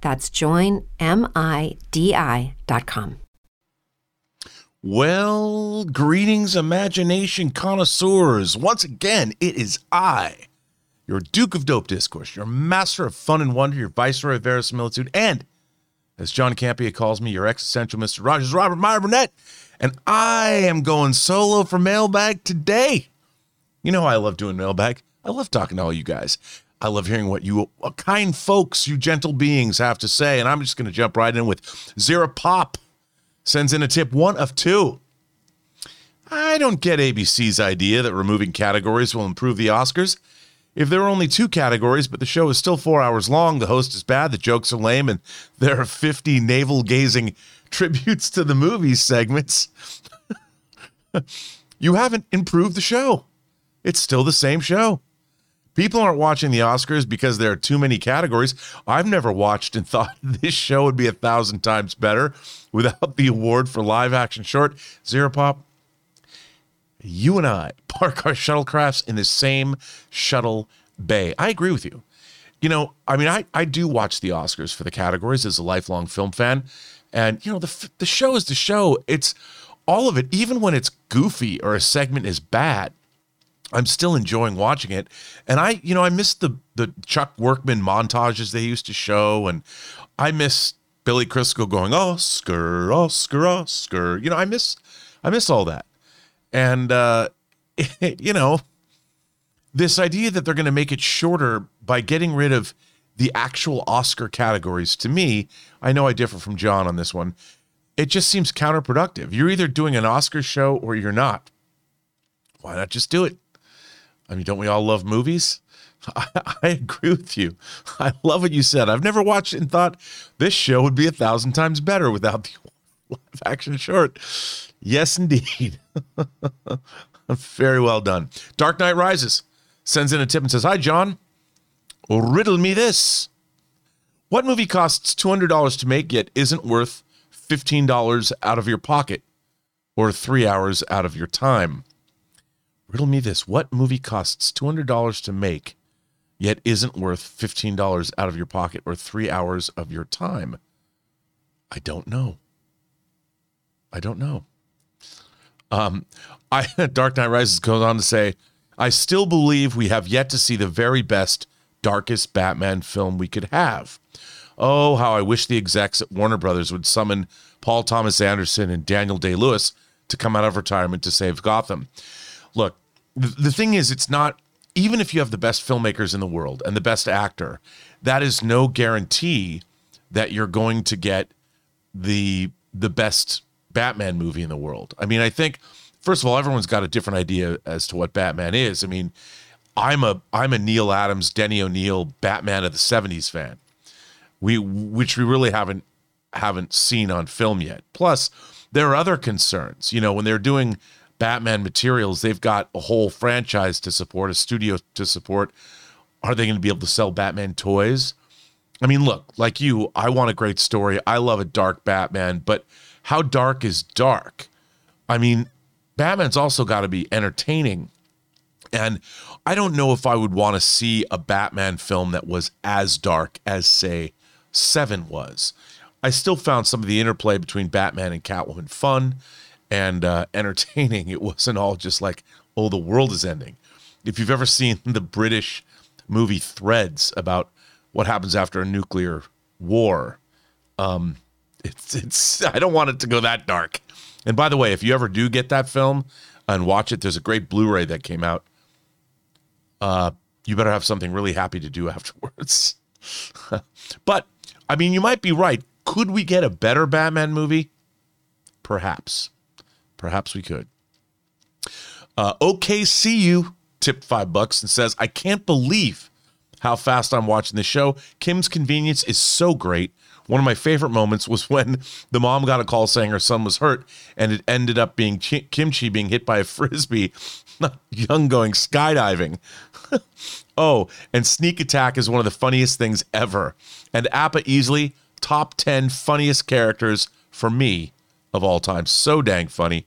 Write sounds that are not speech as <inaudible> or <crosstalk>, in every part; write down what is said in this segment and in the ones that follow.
That's joinmidi.com. Well, greetings, imagination connoisseurs. Once again, it is I, your Duke of Dope Discourse, your master of fun and wonder, your viceroy of verisimilitude, and, as John Campea calls me, your existential Mr. Rogers, Robert Meyer Burnett. And I am going solo for mailbag today. You know I love doing mailbag. I love talking to all you guys. I love hearing what you what kind folks, you gentle beings, have to say. And I'm just going to jump right in with Zero Pop sends in a tip one of two. I don't get ABC's idea that removing categories will improve the Oscars. If there are only two categories, but the show is still four hours long, the host is bad, the jokes are lame, and there are 50 navel gazing <laughs> tributes to the movies segments, <laughs> you haven't improved the show. It's still the same show. People aren't watching the Oscars because there are too many categories. I've never watched and <laughs> thought this show would be a thousand times better without the award for live action short. Zero Pop, you and I <laughs> park our shuttlecrafts in the same shuttle bay. I agree with you. You know, I mean, I, I do watch the Oscars for the categories as a lifelong film fan. And, you know, the, the show is the show. It's all of it, even when it's goofy or a segment is bad I'm still enjoying watching it. And I, you know, I miss the the Chuck Workman montages they used to show, and I miss Billy Crystal going Oscar, Oscar, Oscar. You know, I miss I miss all that. And uh, <laughs> you know, this idea that they're going to make it shorter by getting rid of the actual Oscar categories, to me, I know I differ from John on this one. It just seems counterproductive. You're either doing an Oscar show or you're not. Why not just do it? I mean, don't we all love movies? I, <laughs> I, agree with you. I love what you said. I've never watched and thought this show would be a thousand times better without the <laughs> live action short. Yes, indeed. <laughs> Very well done. Dark Knight Rises sends in a tip and says, Hi, John. Riddle me this. What movie costs $200 to make yet isn't worth $15 out of your pocket or three hours out of your time? Riddle me this. What movie costs $200 to make, yet isn't worth $15 out of your pocket or three hours of your time? I don't know. I don't know. Um, <laughs> I Dark Knight Rises goes on to say, I still believe we have yet to see the very best, darkest Batman film we could have. Oh, how I wish the execs at Warner Brothers would summon Paul Thomas Anderson and Daniel Day Lewis to come out of retirement to save Gotham. Look, the thing is, it's not even if you have the best filmmakers in the world and the best actor, that is no guarantee that you're going to get the the best Batman movie in the world. I mean, I think first of all, everyone's got a different idea as to what Batman is. I mean, I'm a I'm a Neal Adams, Denny O'Neil Batman of the 70s fan. We which we really haven't haven't seen on film yet. Plus, there are other concerns. You know, when they're doing Batman materials. They've got a whole franchise to support, a studio to support. Are they going to be able to sell Batman toys? I mean, look, like you, I want a great story. I love a dark Batman, but how dark is dark? I mean, Batman's also got to be entertaining. And I don't know if I would want to see a Batman film that was as dark as, say, Seven was. I still found some of the interplay between Batman and Catwoman fun and uh, <laughs> entertaining. It wasn't all just like, oh, the world is ending. If you've ever seen <laughs> the British movie Threads about what happens after a nuclear war, um, <laughs> it's it's I don't want it to go that dark. And by the way, if you ever do get that film and watch it, there's a great Blu-ray that came out. Uh, you better have something really happy to do afterwards. but I mean, you might be right. Could we get a better Batman movie? Perhaps. Perhaps we could. Uh, you. Tipped five bucks and says, I can't believe how fast I'm watching the show. Kim's Convenience is so great. One of my favorite moments was when the mom got a call saying her son was hurt, and it ended up being Kimchi being hit by a <laughs> frisbee, not young going skydiving. <laughs> oh, and Sneak Attack is one of the funniest things ever. And Appa easily top 10 funniest characters for me of all time. So dang funny.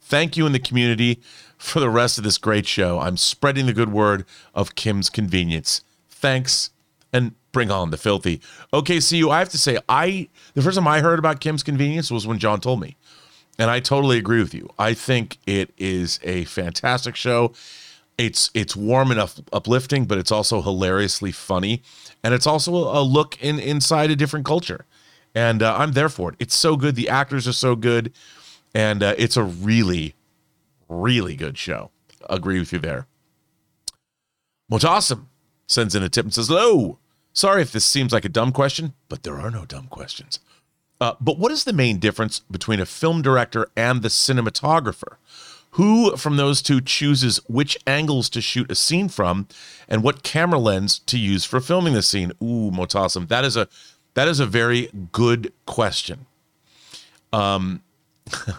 Thank you in the community for the rest of this great show. I'm spreading the good word of Kim's convenience. Thanks and bring on the filthy. Okay, see you. I have to say, I the first time I heard about Kim's convenience was when John told me. And I totally agree with you. I think it is a fantastic show. It's it's warm enough uplifting, but it's also hilariously funny. And it's also a look in inside a different culture. And uh, I'm there for it. It's so good. The actors are so good. And uh, it's a really, really good show. Agree with you there. Motassim sends in a tip and says, Hello. Sorry if this seems like a dumb question, but there are no dumb questions. Uh, but what is the main difference between a film director and the cinematographer? Who from those two chooses which angles to shoot a scene from, and what camera lens to use for filming the scene? Ooh, Motassim, that is a that is a very good question. Um, <laughs>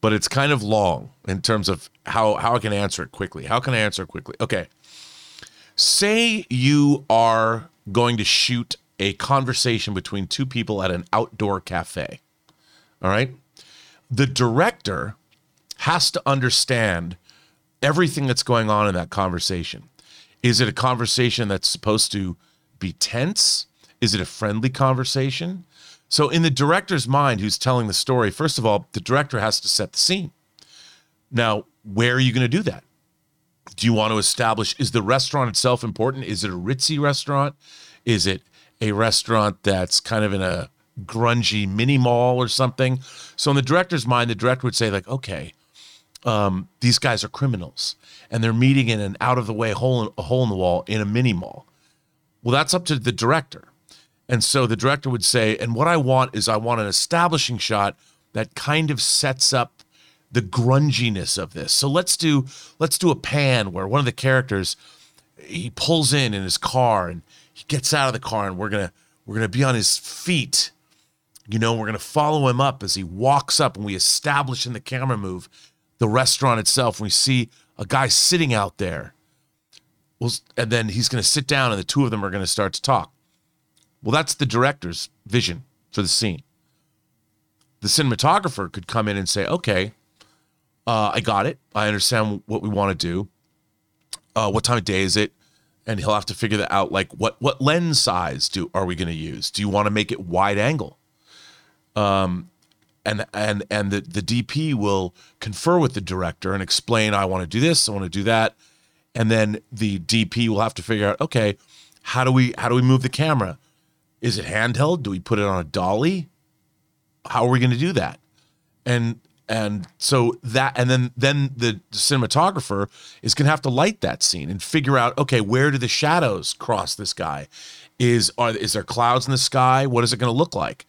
but it's kind of long in terms of how how I can answer it quickly. How can I answer quickly? Okay. Say you are going to shoot a conversation between two people at an outdoor cafe. All right? The director has to understand everything that's going on in that conversation. Is it a conversation that's supposed to be tense? Is it a friendly conversation? So, in the director's mind, who's telling the story, first of all, the director has to set the scene. Now, where are you going to do that? Do you want to establish is the restaurant itself important? Is it a ritzy restaurant? Is it a restaurant that's kind of in a grungy mini mall or something? So, in the director's mind, the director would say, like, okay, um, these guys are criminals and they're meeting in an out of the way hole in, a hole in the wall in a mini mall. Well, that's up to the director. And so the director would say, and what I want is I want an establishing shot that kind of sets up the grunginess of this. So let's do let's do a pan where one of the characters he pulls in in his car and he gets out of the car and we're going to we're going to be on his feet. You know, we're going to follow him up as he walks up and we establish in the camera move the restaurant itself. We see a guy sitting out there. Well, and then he's going to sit down and the two of them are going to start to talk. Well, that's the director's vision for the scene. The cinematographer could come in and say, okay, uh, I got it. I understand what we want to do. Uh, what time of day is it? And he'll have to figure that out. Like, what what lens size do are we going to use? Do you want to make it wide angle? Um, and and and the the DP will confer with the director and explain, I want to do this, I want to do that, and then the DP will have to figure out, okay, how do we how do we move the camera? Is it handheld? Do we put it on a dolly? How are we going to do that? And and so that and then then the cinematographer is going to have to light that scene and figure out okay where do the shadows cross this guy is are is there clouds in the sky what is it going to look like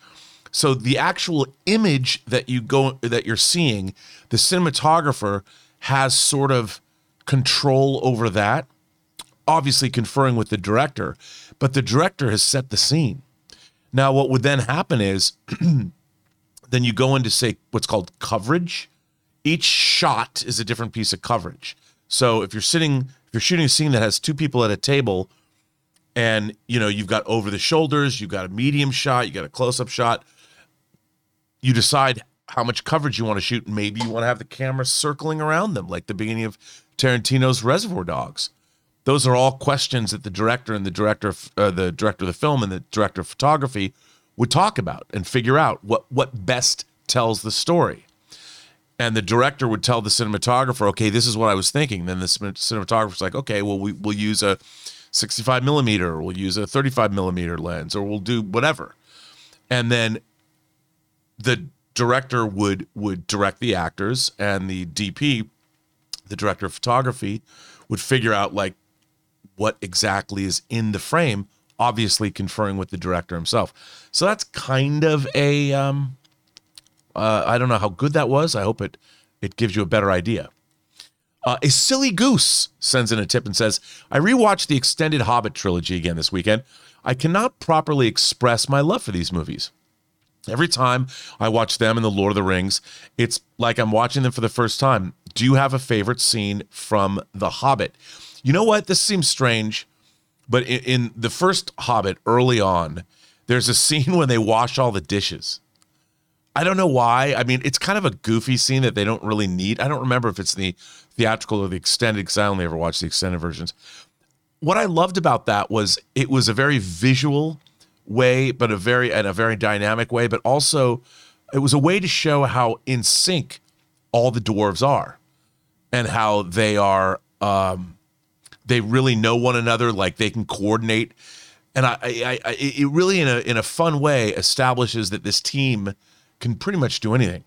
so the actual image that you go that you're seeing the cinematographer has sort of control over that obviously conferring with the director but the director has set the scene now, what would then happen is <clears throat> then you go into say what's called coverage. Each shot is a different piece of coverage. So if you're sitting, if you're shooting a scene that has two people at a table, and you know you've got over the shoulders, you've got a medium shot, you got a close up shot. You decide how much coverage you want to shoot. Maybe you want to have the camera circling around them, like the beginning of Tarantino's Reservoir Dogs those are all questions that the director and the director uh, the director of the film and the director of photography would talk about and figure out what what best tells the story. And the director would tell the cinematographer okay this is what i was thinking. Then the cinematographer's like okay well we, we'll use a 65 millimeter or we'll use a 35 millimeter lens or we'll do whatever. And then the director would would direct the actors and the DP, the director of photography, would figure out like what exactly is in the frame, obviously conferring with the director himself. So that's kind of a um uh, I don't know how good that was. I hope it it gives you a better idea. Uh, a silly goose sends in a tip and says, I rewatched the extended Hobbit trilogy again this weekend. I cannot properly express my love for these movies. Every time I watch them and The Lord of the Rings, it's like I'm watching them for the first time. Do you have a favorite scene from The Hobbit? You know what? This seems strange, but in, in the first Hobbit, early on, there's a scene <laughs> when they wash all the dishes. I don't know why. I mean, it's kind of a goofy scene that they don't really need. I don't remember if it's the theatrical or the extended because I only ever watched the extended versions. What I loved about that was it was a very visual way, but a very and a very dynamic way, but also it was a way to show how in sync all the dwarves are and how they are um they really know one another like they can coordinate and I, I, I it really in a in a fun way establishes that this team can pretty much do anything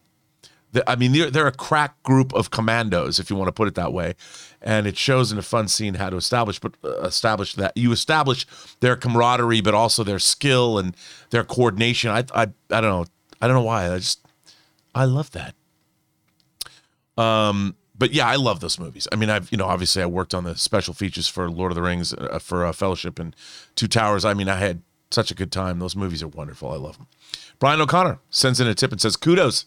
I mean, they're, they're a crack group of commandos, if you want to put it that way, and it shows in a fun scene how to establish, but uh, establish that you establish their camaraderie, but also their skill and their coordination. I, I, I don't know, I don't know why. I just, I love that. Um, but yeah, I love those movies. I mean, I've, you know, obviously I worked on the special features for Lord of the Rings, uh, for uh, Fellowship and Two Towers. I mean, I had such a good time. Those movies are wonderful. I love them. Brian O'Connor sends in a tip and says, "Kudos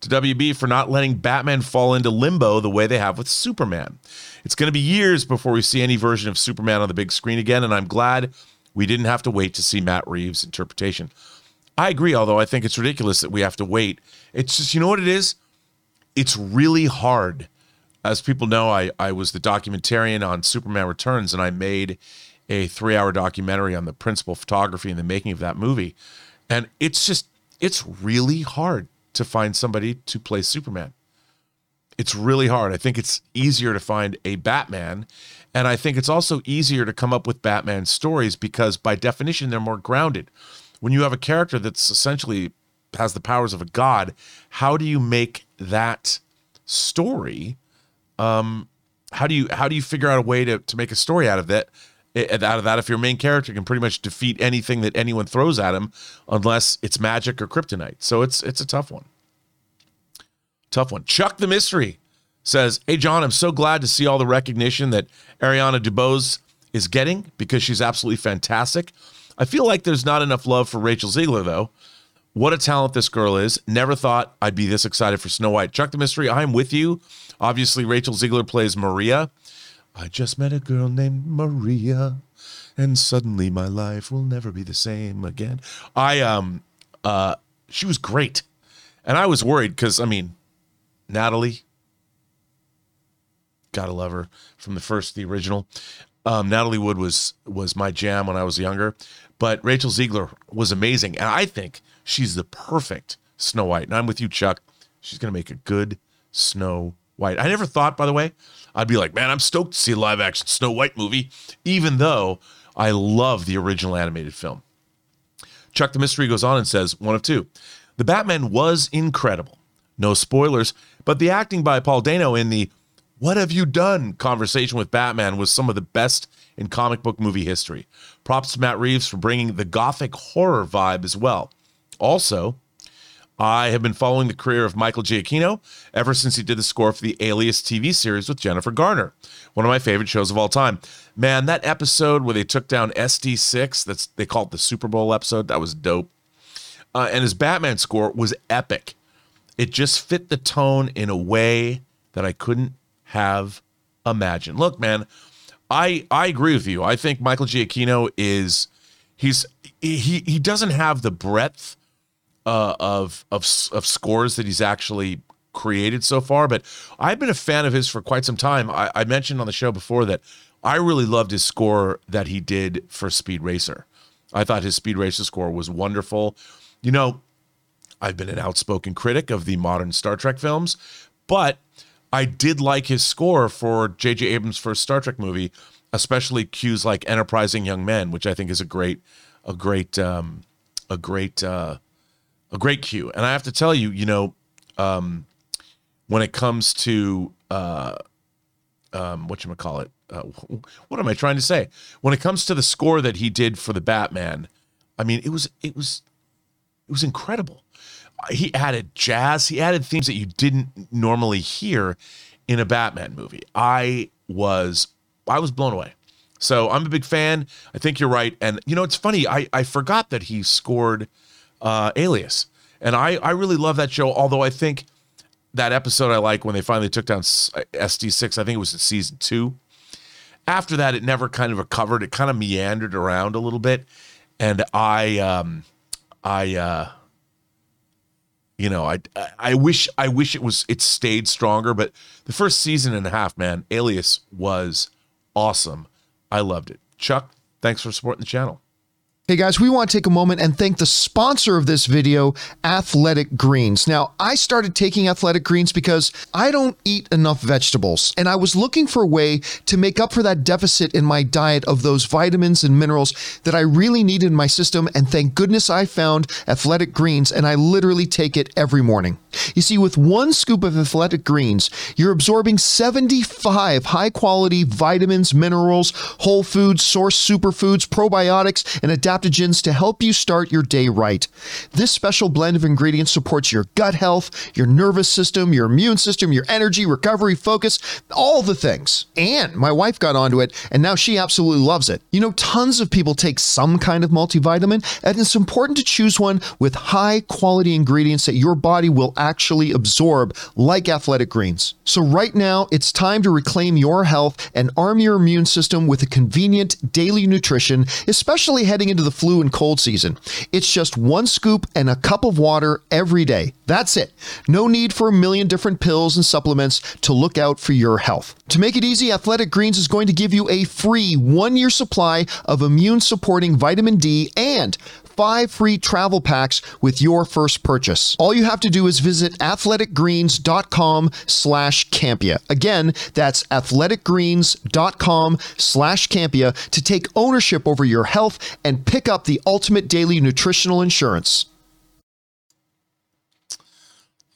to WB for not letting Batman fall into limbo the way they have with Superman. It's going to be years before we see any version of Superman on the big screen again, and I'm glad we didn't have to wait to see Matt Reeves' interpretation. I agree, although I think it's ridiculous that we have to wait. It's just, you know what it is? It's really hard. As people know, I, I was the documentarian on Superman Returns, and I made a three hour documentary on the principal photography and the making of that movie. And it's just, it's really hard to find somebody to play Superman. It's really hard. I think it's easier to find a Batman. And I think it's also easier to come up with Batman stories because, by definition, they're more grounded. When you have a character that's essentially has the powers of a god, how do you make that story? Um, how do you how do you figure out a way to to make a story out of that out of that if your main character can pretty much defeat anything that anyone throws at him unless it's magic or kryptonite. So it's it's a tough one. Tough one. Chuck the Mystery says, Hey John, I'm so glad to see all the recognition that Ariana DeBose is getting because she's absolutely fantastic. I feel like there's not enough love for Rachel Zegler though. What a talent this girl is. Never thought I'd be this excited for Snow White. Chuck the Mystery, I'm with you. Obviously, Rachel Zegler plays Maria. I just met a girl named Maria, and suddenly my life will never be the same again. I um uh she was great. And I was worried because I mean, Natalie, gotta love her from the first, the original. Um, Natalie Wood was was my jam when I was younger, but Rachel Zegler was amazing, and I think she's the perfect Snow White. And I'm with you, Chuck. She's gonna make a good Snow White. I never thought, by the way, I'd be like, man, I'm stoked to see a live action Snow White movie, even though I love the original animated film. Chuck the Mystery goes on and says, one of two. The Batman was incredible. No spoilers, but the acting by Paul Dano in the What Have You Done conversation with Batman was some of the best in comic book movie history. Props to Matt Reeves for bringing the gothic horror vibe as well. Also, I have been following the career of Michael Giacchino ever since he did the score for the Alias TV series with Jennifer Garner, one of my favorite shows of all time. Man, that episode where they took down SD6, that's they call it the Super Bowl episode, that was dope. Uh, and his Batman score was epic. It just fit the tone in a way that I couldn't have imagined. Look, man, I I agree with you. I think Michael Giacchino is he's he he doesn't have the breadth uh, of of of scores that he's actually created so far. But I've been a fan of his for quite some time. I, I mentioned on the show before that I really loved his score that he did for Speed Racer. I thought his Speed Racer score was wonderful. You know, I've been an outspoken critic of the modern Star Trek films, but I did like his score for J.J. Abrams' first Star Trek movie, especially cues like "Enterprising Young Men," which I think is a great, a great, um, a great uh, a great cue. And I have to tell you, you know, um, when it comes to uh, um, what you call it, uh, what am I trying to say? When it comes to the score that he did for the Batman, I mean, it was it was it was incredible. He added jazz. He added themes that you didn't normally hear in a Batman movie. I was I was blown away. So I'm a big fan. I think you're right. And you know, it's funny. I I forgot that he scored uh, Alias, and I I really love that show. Although I think that episode I like when they finally took down SD6. I think it was in season two. After that, it never kind of recovered. It kind of meandered around a little bit, and I um I uh you know, I I wish I wish it was it stayed stronger, but the first season and a half, man, Alias was awesome. I loved it. Chuck, thanks for supporting the channel. Hey guys, we want to take a moment and thank the sponsor of this video, Athletic Greens. Now, I started taking Athletic Greens because I don't eat enough vegetables, and I was looking for a way to make up for that deficit in my diet of those vitamins and minerals that I really need in my system, and thank goodness I found Athletic Greens, and I literally take it every morning. You see, with one scoop of Athletic Greens, you're absorbing 75 high quality vitamins, minerals, whole foods, source superfoods, probiotics, and adaptogens adaptogens to help you start your day right. This special blend of ingredients supports your gut health, your nervous system, your immune system, your energy, recovery, focus, all the things. And my wife got onto it, and now she absolutely loves it. You know, tons of people take some kind of multivitamin, and it's important to choose one with high quality ingredients that your body will actually absorb, like athletic greens. So, right now, it's time to reclaim your health and arm your immune system with a convenient daily nutrition, especially heading into the flu and cold season. It's just one scoop and a cup of water every day. That's it. No need for a million different pills and supplements to look out for your health. To make it easy, Athletic Greens is going to give you a free one year supply of immune supporting vitamin D and five free travel packs with your first purchase. All you have to do is visit athleticgreens.com slash Campea. Again, that's athleticgreens.com slash Campea to take ownership over your health and pick up the ultimate daily nutritional insurance.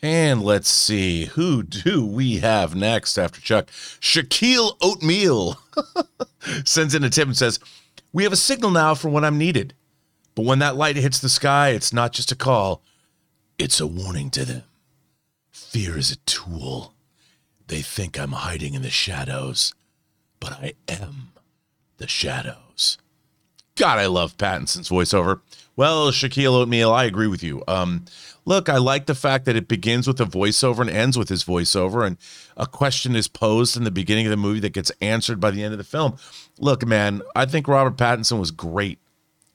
And let's see, who do we have next after Chuck? Shaquille Oatmeal <laughs> sends in a tip and says, We have a signal now for when I'm needed. But when that light hits the sky, it's not just a call, it's a warning to them. Fear is a tool. They think I'm hiding in the shadows, but I am the shadows. God, I love Pattinson's voiceover. Well, Shaquille Oatmeal, I agree with you. Um, look, I like the fact that it begins with a voiceover and ends with his voiceover, and a question is posed in the beginning of the movie that gets answered by the end of the film. Look, man, I think Robert Pattinson was great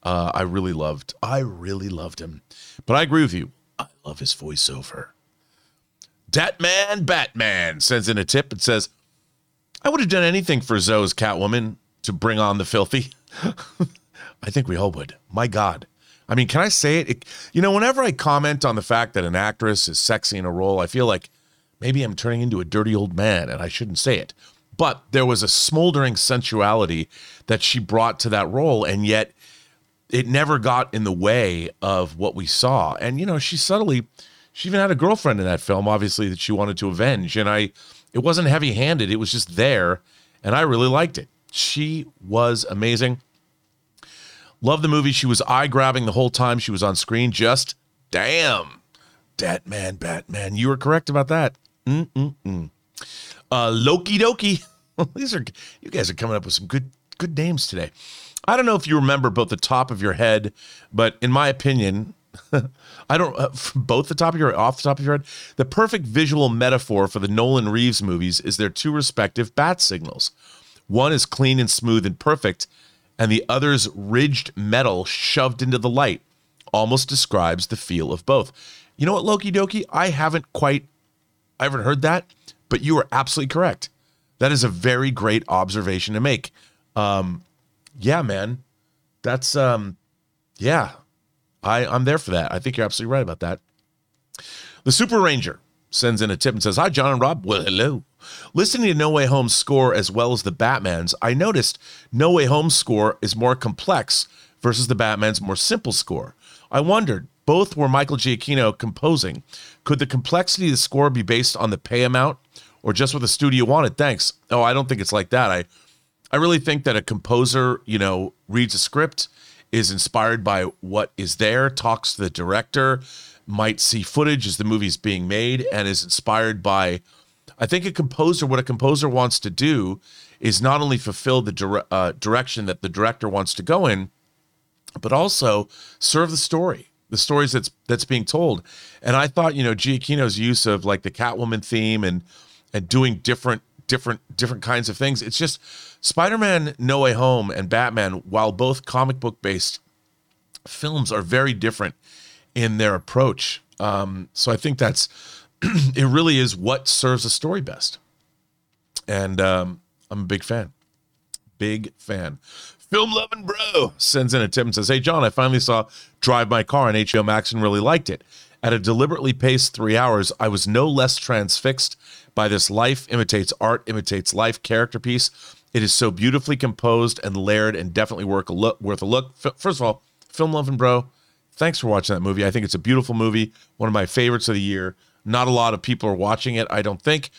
uh, I really loved. I really loved him. But I agree with you. I love his voiceover. Datman Batman sends in a tip and says, I would have done anything for Zoe's Catwoman to bring on the filthy. <laughs> I think we all would. My God. I mean, can I say it? it? You know, whenever I comment on the fact that an actress is sexy in a role, I feel like maybe I'm turning into a dirty old man and I shouldn't say it. But there was a smoldering sensuality that she brought to that role. And yet it never got in the way of what we saw. And you know, she subtly, she even had a girlfriend in that film, obviously that she wanted to avenge. And I, it wasn't heavy handed; it was just there, and I really liked it. She was amazing. Love the movie. She was eye grabbing the whole time she was on screen. Just damn, Batman, Batman. You were correct about that. Mm-mm-mm. Uh, Loki Doki. <laughs> These are you guys are coming up with some good good names today. I don't know if you remember both the top of your head, but in my opinion, <laughs> I don't uh, both the top of your off the top of your head. The perfect visual metaphor for the Nolan Reeves movies is their two respective bat signals. One is clean and smooth and perfect, and the other's ridged metal shoved into the light. Almost describes the feel of both. You know what, Loki Doki? I haven't quite I haven't heard that, but you are absolutely correct. That is a very great observation to make. Um, yeah, man, that's um, yeah, I I'm there for that. I think you're absolutely right about that. The Super Ranger sends in a tip and says, "Hi, John and Rob. Well, hello. Listening to No Way Home's score as well as the Batman's, I noticed No Way Home's score is more complex versus the Batman's more simple score. I wondered, Both were Michael Giacchino composing. Could the complexity of the score be based on the pay amount or just what the studio wanted? Thanks. Oh, I don't think it's like that. I I really think that a composer, you know, reads a script, is inspired by what is there, talks to the director, might see footage as the movie's being made, and is inspired by. I think a composer, what a composer wants to do, is not only fulfill the dire- uh, direction that the director wants to go in, but also serve the story, the stories that's that's being told. And I thought, you know, Giacchino's use of like the Catwoman theme and and doing different different different kinds of things. It's just Spider-Man No Way Home and Batman, while both comic book based films are very different in their approach. Um, so I think that's <clears throat> it really is what serves a story best. And um, I'm a big fan. Big fan. Film loving bro sends in a tip and says, Hey, John, I finally saw Drive My Car on HBO Max and really liked it. At a deliberately paced three hours, I was no less transfixed by this life imitates art, imitates life character piece. It is so beautifully composed and layered and definitely worth a look. Worth a look. First of all, film loving bro, thanks for watching that movie. I think it's a beautiful movie, one of my favorites of the year. Not a lot of people are watching it, I don't think,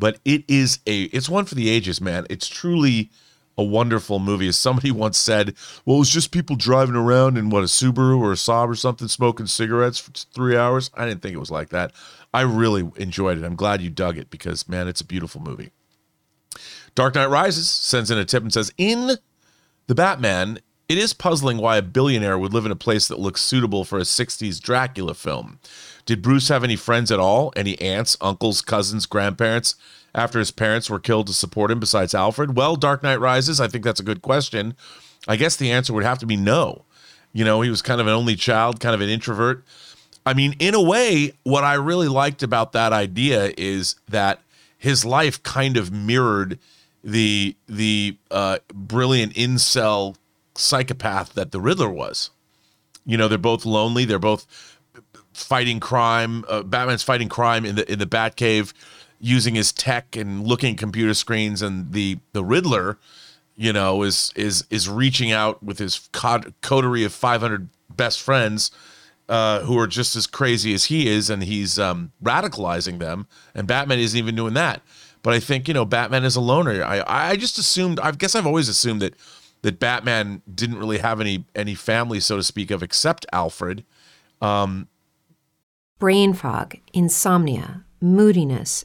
but it is a it's one for the ages, man. It's truly a wonderful movie. As somebody once said, well, it was just people driving around in what a Subaru or a Saab or something, smoking cigarettes for three hours. I didn't think it was like that. I really enjoyed it. I'm glad you dug it because, man, it's a beautiful movie. Dark Knight Rises sends in a tip and says, in the Batman, it is puzzling why a billionaire would live in a place that looks suitable for a 60s Dracula film. Did Bruce have any friends at all? Any aunts, uncles, cousins, grandparents? After his parents were killed to support him besides Alfred? Well, Dark Knight Rises, I think that's a good question. I guess the answer would have to be no. You know, he was kind of an only child, kind of an introvert. I mean, in a way, what I really liked about that idea is that his life kind of mirrored the the uh, brilliant incel psychopath that the Riddler was. You know, they're both lonely. They're both fighting crime. Uh, Batman's fighting crime in the in the Batcave using his tech and looking at computer screens and the the Riddler, you know, is is is reaching out with his coterie of 500 best friends uh, who are just as crazy as he is, and he's um, radicalizing them. And Batman isn't even doing that. But I think you know Batman is a loner. I I just assumed. I guess I've always assumed that that Batman didn't really have any any family, so to speak, of except Alfred. Um, Brain fog, insomnia, moodiness,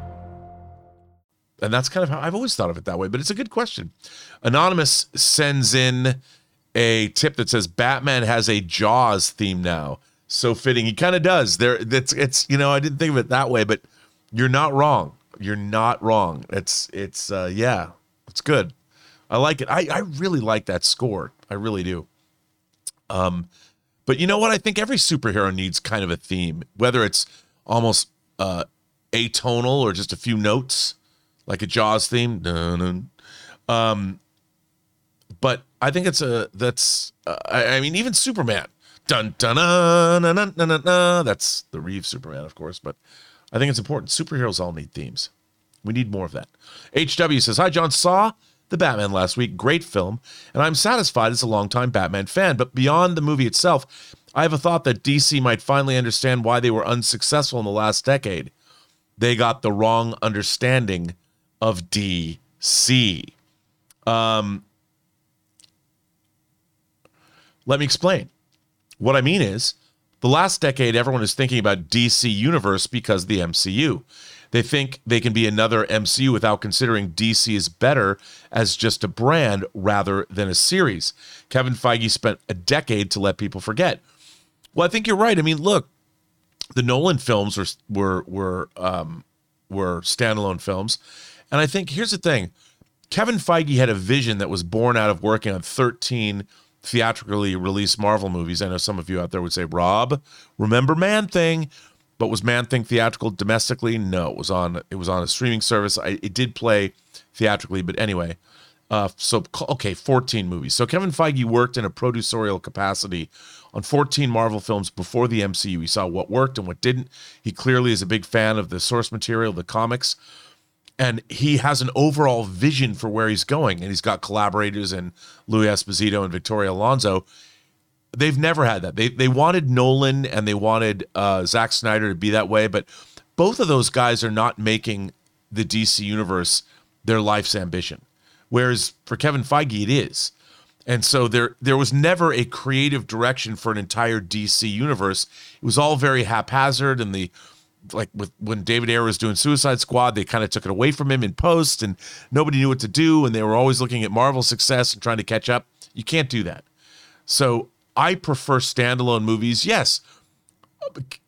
and that's kind of how I've always thought of it that way. But it's a good question. Anonymous sends in a tip that says Batman has a Jaws theme now. So fitting. He kind of does. There, that's it's you know I didn't think of it that way, but you're not wrong. You're not wrong. It's it's uh, yeah, it's good. I like it. I I really like that score. I really do. Um, but you know what? I think every superhero needs kind of a theme, whether it's almost uh, atonal or just a few notes like a Jaws theme. Dun, um, but I think it's a that's uh, I, I, mean even Superman. Dun dun dun dun dun dun. dun, That's the Reeve Superman, of course. But I think it's important. Superheroes all need themes. We need more of that. HW says, Hi, John. Saw the Batman last week. Great film. And I'm satisfied as a longtime Batman fan. But beyond the movie itself, I have a thought that DC might finally understand why they were unsuccessful in the last decade. They got the wrong understanding of DC. Um, let me explain. What I mean is, the last decade, everyone is thinking about DC Universe because the MCU. They think they can be another MCU without considering DC is better as just a brand rather than a series. Kevin Feige spent a decade to let people forget. Well, I think you're right. I mean, look, the Nolan films were were were um, were standalone films, and I think here's the thing: Kevin Feige had a vision that was born out of working on 13 theatrically released Marvel movies. I know some of you out there would say, Rob, remember Man Thing? But was Man Thing theatrical domestically? No, it was on it was on a streaming service. I, it did play theatrically, but anyway. Uh, so okay, 14 movies. So Kevin Feige worked in a producerial capacity on 14 Marvel films before the MCU. He saw what worked and what didn't. He clearly is a big fan of the source material, the comics and he has an overall vision for where he's going. And he's got collaborators in Louis D'Esposito and Victoria Alonso. They've never had that. They they wanted Nolan and they wanted uh, Zack Snyder to be that way, but both of those guys are not making the DC universe their life's ambition. Whereas for Kevin Feige, it is. And so there there was never a creative direction for an entire DC universe. It was all very haphazard and the like with when David Ayer was doing Suicide Squad, they kind of took it away from him in post, and nobody knew what to do, and they were always looking at Marvel's success and trying to catch up. You can't do that. So I prefer standalone movies. Yes,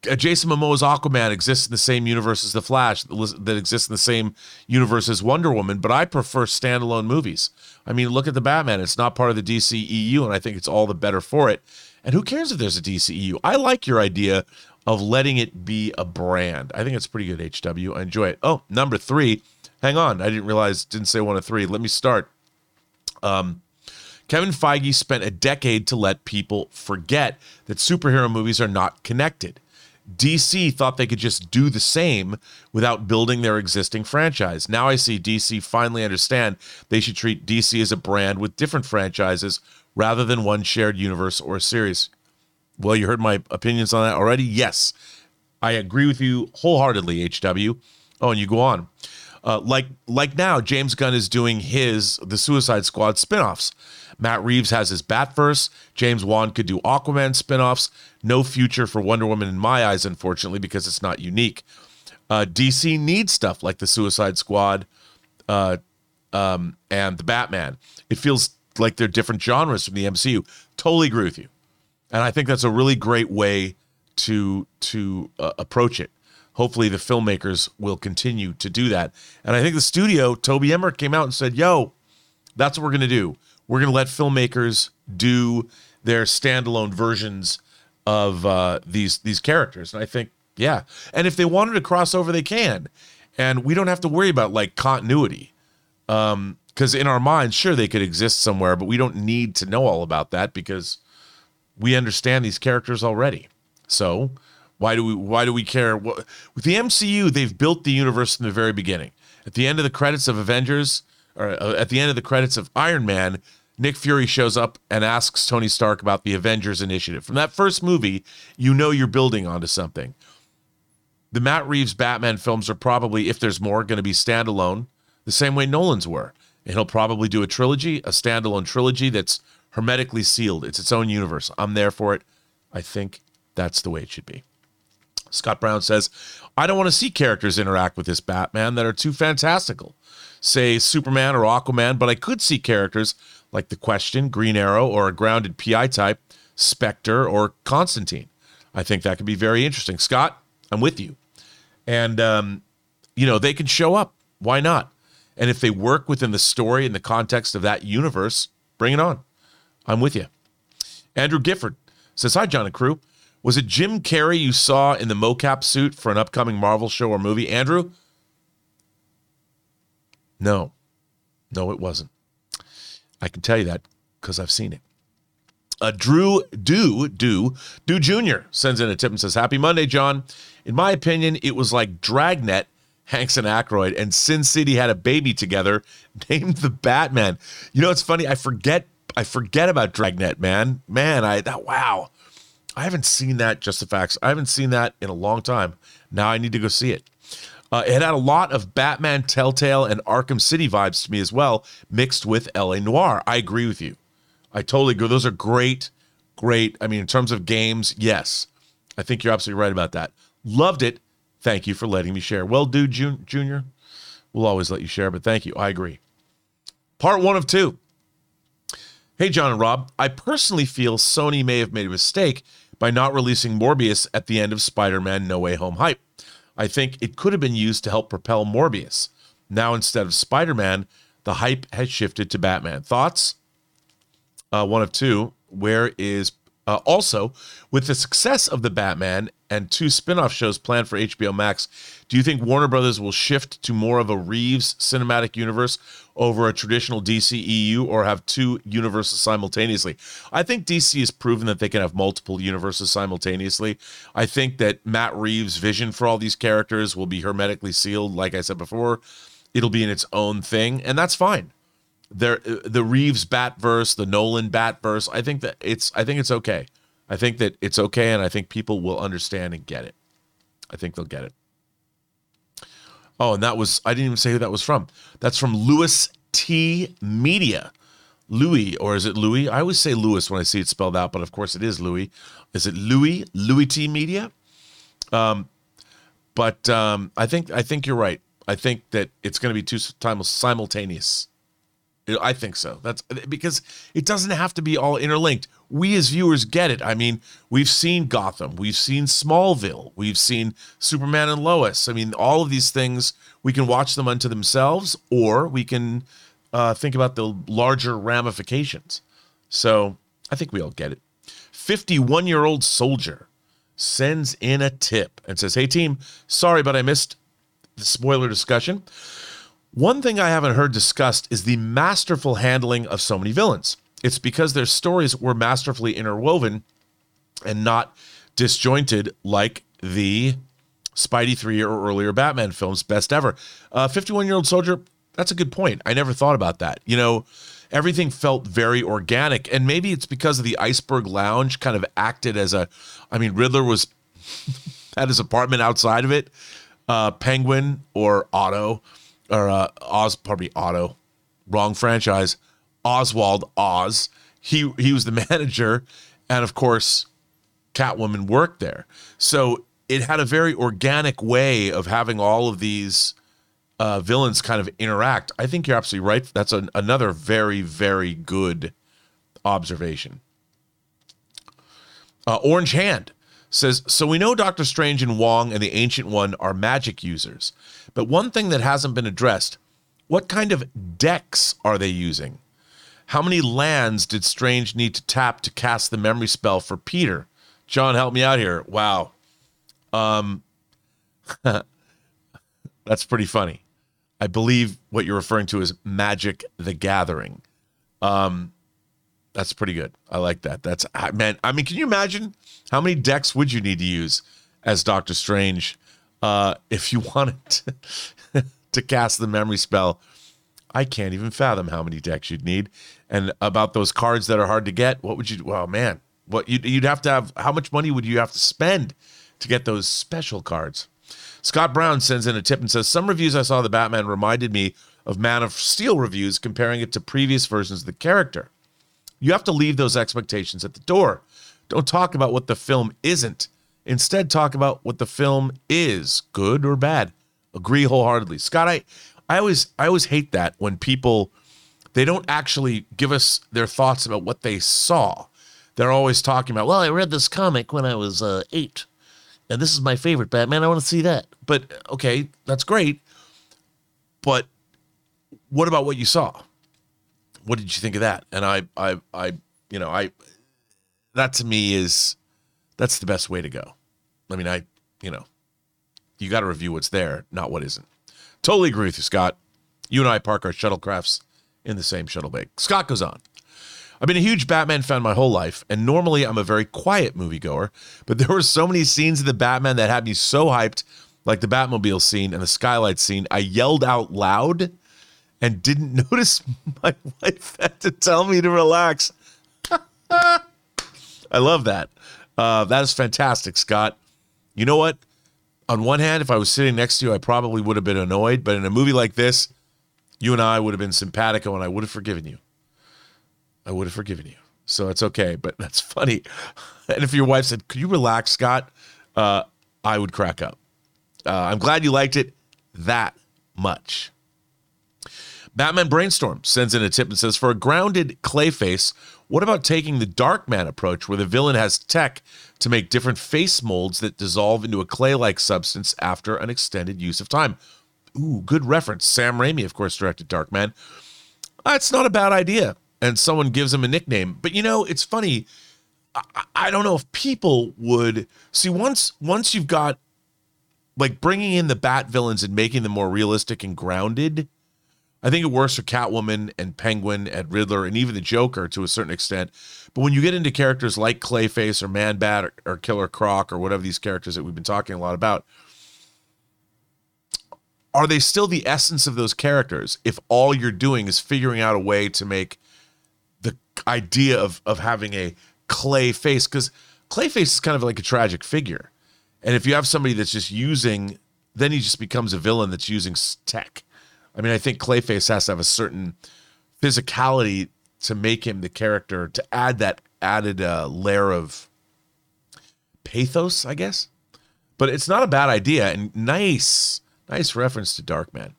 uh, Jason Momoa's Aquaman exists in the same universe as The Flash, that exists in the same universe as Wonder Woman, but I prefer standalone movies. I mean, look at the Batman; it's not part of the DCEU, and I think it's all the better for it. And who cares if there's a DCEU? I like your idea of letting it be a brand. I think it's pretty good, HW. I enjoy it. Oh, number three. Hang on. I didn't realize, didn't say one of three. Let me start. Um, Kevin Feige spent a decade to let people forget that superhero movies are not connected. DC thought they could just do the same without building their existing franchise. Now I see DC finally understand they should treat DC as a brand with different franchises rather than one shared universe or series. Well, you heard my opinions on that already. Yes, I agree with you wholeheartedly, HW. Oh, and you go on. Uh, like like now, James Gunn is doing his the Suicide Squad spinoffs. Matt Reeves has his Batverse. James Wan could do Aquaman spinoffs. No future for Wonder Woman in my eyes, unfortunately, because it's not unique. Uh, DC needs stuff like the Suicide Squad uh, um, and the Batman. It feels like they're different genres from the MCU. Totally agree with you and I think that's a really great way to to uh, approach it. Hopefully, the filmmakers will continue to do that. And I think the studio, Toby Emmerich, came out and said, "Yo, that's what we're to do. We're to let filmmakers do their standalone versions of uh, these these characters." And I think, yeah. And if they wanted to cross over, they can, and we don't have to worry about like continuity. Um, because in our minds, sure, they could exist somewhere, but we don't need to know all about that because we understand these characters already. So why do we why do we care? With the MCU, they've built the universe from the very beginning. At the end of the credits of Avengers, or uh, at the end of the credits of Iron Man, Nick Fury shows up and asks Tony Stark about the Avengers Initiative. From that first movie, you know you're building onto something. The Matt Reeves Batman films are probably, if there's more, going to be standalone, the same way Nolan's were. And he'll probably do a trilogy, a standalone trilogy that's hermetically sealed. It's its own universe. I'm there for it. I think that's the way it should be. Scott Brown says, I don't want to see characters interact with this Batman that are too fantastical. Say Superman or Aquaman, but I could see characters like The Question, Green Arrow, or a grounded PI type, Spectre, or Constantine. I think that could be very interesting. Scott, I'm with you. And, um, you know, they can show up. Why not? And if they work within the story and the context of that universe, bring it on. I'm with you. Andrew Gifford says, Hi, John and crew. Was it Jim Carrey you saw in the mocap suit for an upcoming Marvel show or movie? Andrew? No. No, it wasn't. I can tell you that because I've seen it. uh, Drew Do Do Do Jr. sends in a tip and says, "Happy Monday, John. In my opinion, it was like Dragnet." Hanks and Aykroyd and Sin City had a baby together <laughs> named the Batman. You know, it's funny. I forget. I forget about Dragnet, man. Man, I that wow. I haven't seen that. Just the facts. I haven't seen that in a long time. Now I need to go see it. Uh, it had a lot of Batman, Telltale, and Arkham City vibes to me as well, mixed with LA Noire. I agree with you. I totally agree. Those are great, great. I mean, in terms of games, yes. I think you're absolutely right about that. Loved it. Thank you for letting me share. Well, dude, Jun- Junior, we'll always let you share, but thank you. I agree. Part one of two. Hey, John and Rob. I personally feel Sony may have made a mistake by not releasing Morbius at the end of Spider Man No Way Home hype. I think it could have been used to help propel Morbius. Now, instead of Spider Man, the hype has shifted to Batman. Thoughts? Uh, one of two. Where is uh, also with the success of the Batman and two spin-off shows planned for HBO Max, do you think Warner Brothers will shift to more of a Reeves cinematic universe over a traditional DCEU or have two universes simultaneously? I think DC has proven that they can have multiple universes simultaneously. I think that Matt Reeves' vision for all these characters will be hermetically sealed like I said before. It'll be in its own thing and that's fine there the Reeves Batverse, the Nolan Batverse. I think that it's I think it's okay. I think that it's okay, and I think people will understand and get it. I think they'll get it. Oh, and that was I didn't even say who that was from. That's from Lewis T Media. Louis, or is it Louis? I always say Lewis when I see it spelled out, but of course it is Louis. Is it Louis? Louis T Media? Um, but um, I think I think you're right. I think that it's going to be two times simultaneous. I think so. That's because it doesn't have to be all interlinked. We as viewers get it. I mean, we've seen Gotham, we've seen Smallville, we've seen Superman and Lois. I mean, all of these things we can watch them unto themselves, or we can uh, think about the larger ramifications. So I think we all get it. 51 year old soldier sends in a tip and says, Hey, team, sorry, but I missed the spoiler discussion. One thing I haven't heard discussed is the masterful handling of so many villains. It's because their stories were masterfully interwoven and not disjointed like the Spidey 3 or earlier Batman films, best ever. 51 uh, year old soldier, that's a good point. I never thought about that. You know, everything felt very organic. And maybe it's because of the Iceberg Lounge kind of acted as a, I mean, Riddler was <laughs> at his apartment outside of it. Uh, Penguin or Otto or uh, Oz, probably Otto, wrong franchise. Oswald Oz. He he was the <laughs> manager, and of course, Catwoman worked there. So it had a very organic way of having all of these uh, villains kind of interact. I think you're absolutely right. That's an, another very very good observation. Uh, Orange Hand says so we know Doctor Strange and Wong and the Ancient One are magic users. But one thing that hasn't been addressed what kind of decks are they using? How many lands did Strange need to tap to cast the memory spell for Peter? John, help me out here. Wow. Um, <laughs> that's pretty funny. I believe what you're referring to is Magic the Gathering. Um, that's pretty good. I like that. That's man. I mean, can you imagine how many decks would you need to use as Doctor Strange uh, if you <laughs> wanted to, to cast the memory spell. I can't even fathom how many decks you'd need. And about those cards that are hard to get, what would you? Well, man, what you'd, you'd have to have? How much money would you have to spend to get those special cards? Scott Brown sends in a tip and says some reviews I saw of the Batman reminded me of Man of Steel reviews, comparing it to previous versions of the character. You have to leave those expectations at the door. Don't talk about what the film isn't. Instead, talk about what the film is, good or bad. Agree wholeheartedly. Scott, I, I always I always hate that when people they don't actually give us their thoughts about what they saw. They're always talking about, well, I read this comic when I was uh, eight, and this is my favorite Batman. I want to see that. But okay, that's great. But what about what you saw? What did you think of that? And I, I, I, you know, I, that to me is that's the best way to go. I mean, I, you know, you got to review what's there, not what isn't. Totally agree with you, Scott. You and I park our shuttlecrafts in the same shuttle bay. Scott goes on. I've been a huge Batman fan my whole life, and normally I'm a very quiet moviegoer, but <laughs> there were so many scenes of the Batman that had me so hyped, like the Batmobile scene and the skylight scene. I yelled out loud and didn't <laughs> notice my wife had to tell me to relax. <laughs> I love that. Uh, that is fantastic, Scott. You know what? On one hand, if I was sitting next to you, I probably would have been annoyed. But in a movie like this, you and I would have been simpatico and I would have forgiven you. I would have forgiven you. So it's okay, but <laughs> that's funny. And if your wife said, Could you relax, Scott? Uh, I would crack up. Uh, I'm glad you liked it that much. Batman Brainstorm sends in a tip and says, For a grounded Clayface, what about taking the Darkman approach where the villain has tech to make different face molds that dissolve into a clay like substance after an extended use of time? Ooh, good reference. Sam Raimi, of course, directed Darkman. That's not a bad idea. And someone gives him a nickname. But you know, it's funny. I, I don't know if people would see once once you've got like bringing in the Bat villains and making them more realistic and grounded. I think it works for Catwoman and Penguin and Riddler and even the Joker to a certain extent. But when you get into characters like Clayface or Man Bat or, or Killer Croc or whatever these characters that we've been talking a lot about, are they still the essence of those characters if all you're doing is figuring out a way to make the idea of of having a clay face because clayface is kind of like a tragic figure. And if you have somebody that's just using then he just becomes a villain that's using tech i mean i think clayface has to have a certain physicality to make him the character to add that added uh, layer of pathos i guess but it's not a bad idea and nice Nice reference to Darkman.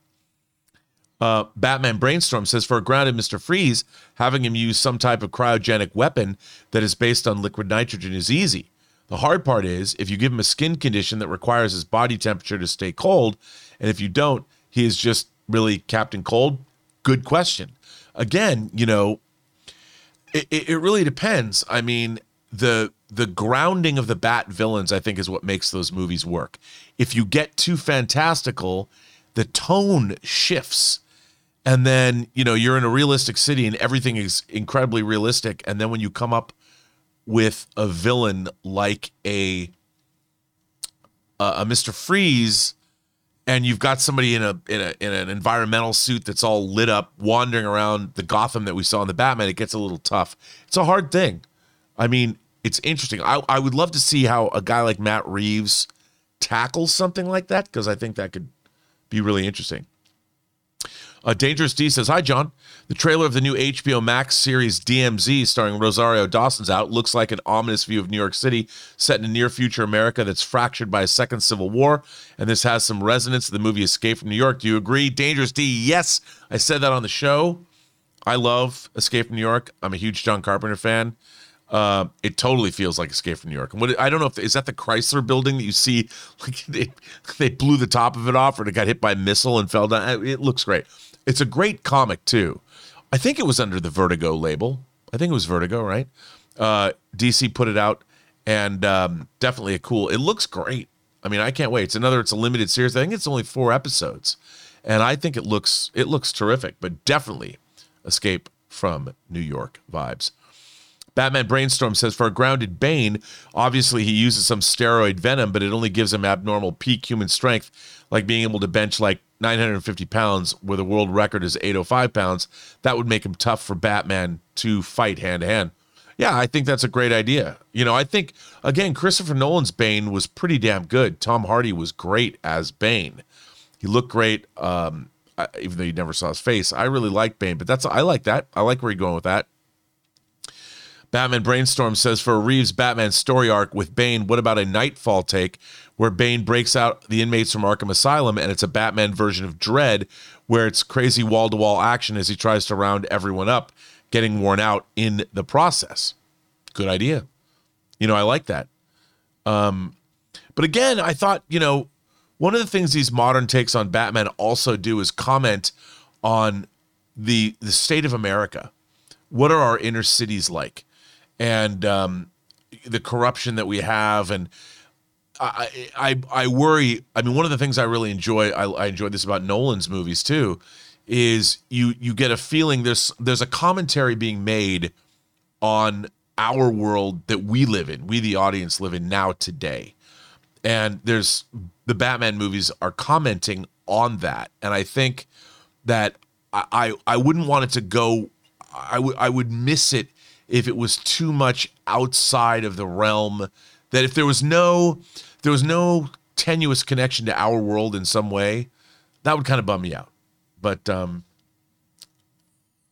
Uh, Batman Brainstorm says for a grounded Mr. Freeze, having him use some type of cryogenic weapon that is based on liquid nitrogen is easy. The hard part is if you give him a skin condition that requires his body temperature to stay cold, and if you don't, he is just really Captain Cold. Good question. Again, you know, it, it really depends. I mean, the the grounding of the bat villains i think is what makes those movies work if you get too fantastical the tone shifts and then you know you're in a realistic city and everything is incredibly realistic and then when you come up with a villain like a a Mr. Freeze and you've got somebody in a, in a in an environmental suit that's all lit up wandering around the Gotham that we saw in the Batman it gets a little tough it's a hard thing I mean it's interesting. I, I would love to see how a guy like Matt Reeves tackles something like that because I think that could be really interesting. Uh, Dangerous D says, Hi, John. The trailer of the new HBO Max series DMZ starring Rosario Dawson's out. Looks like an ominous view of New York City set in a near future America that's fractured by a second civil war. And this has some resonance to the movie Escape from New York. Do you agree? Dangerous D, yes. I said that on the show. I love Escape from New York. I'm a huge John Carpenter fan. Uh, it totally feels like Escape from New York. And what I don't know if is that the Chrysler Building that you see, <laughs> like they they blew the top of it off, or it got hit by a missile and fell down. It looks great. It's a great comic too. I think it was under the Vertigo label. I think it was Vertigo, right? Uh, DC put it out, and um, definitely a cool. It looks great. I mean, I can't wait. It's another. It's a limited series. I think it's only four episodes, and I think it looks it looks terrific. But definitely, Escape from New York vibes. Batman Brainstorm says for a grounded Bane, obviously he uses some steroid venom, but it only gives him abnormal peak human strength, like being able to bench like 950 pounds, where the world record is 805 pounds. That would make him tough for Batman to fight hand to hand. Yeah, I think that's a great idea. You know, I think, again, Christopher Nolan's Bane was pretty damn good. Tom Hardy was great as Bane. He looked great, um, even though you never saw his face. I really like Bane, but that's I like that. I like where you're going with that. Batman Brainstorm says for Reeves Batman story arc with Bane, what about a Nightfall take where Bane breaks out the inmates from Arkham Asylum and it's a Batman version of Dread where it's crazy wall to wall action as he tries to round everyone up, getting worn out in the process? Good idea. You know, I like that. Um, but again, I thought, you know, one of the things these modern takes on Batman also do is comment on the the state of America. What are our inner cities like? And um, the corruption that we have and I, I I worry. I mean, one of the things I really enjoy, I, I enjoy this about Nolan's movies too, is you you get a feeling there's there's a commentary being made on our world that we live in, we the audience live in now today. And there's the Batman movies are commenting on that. And I think that I I, I wouldn't want it to go I would I would miss it if it was too much outside of the realm that if there was no there was no tenuous connection to our world in some way, that would kind of bum me out. But um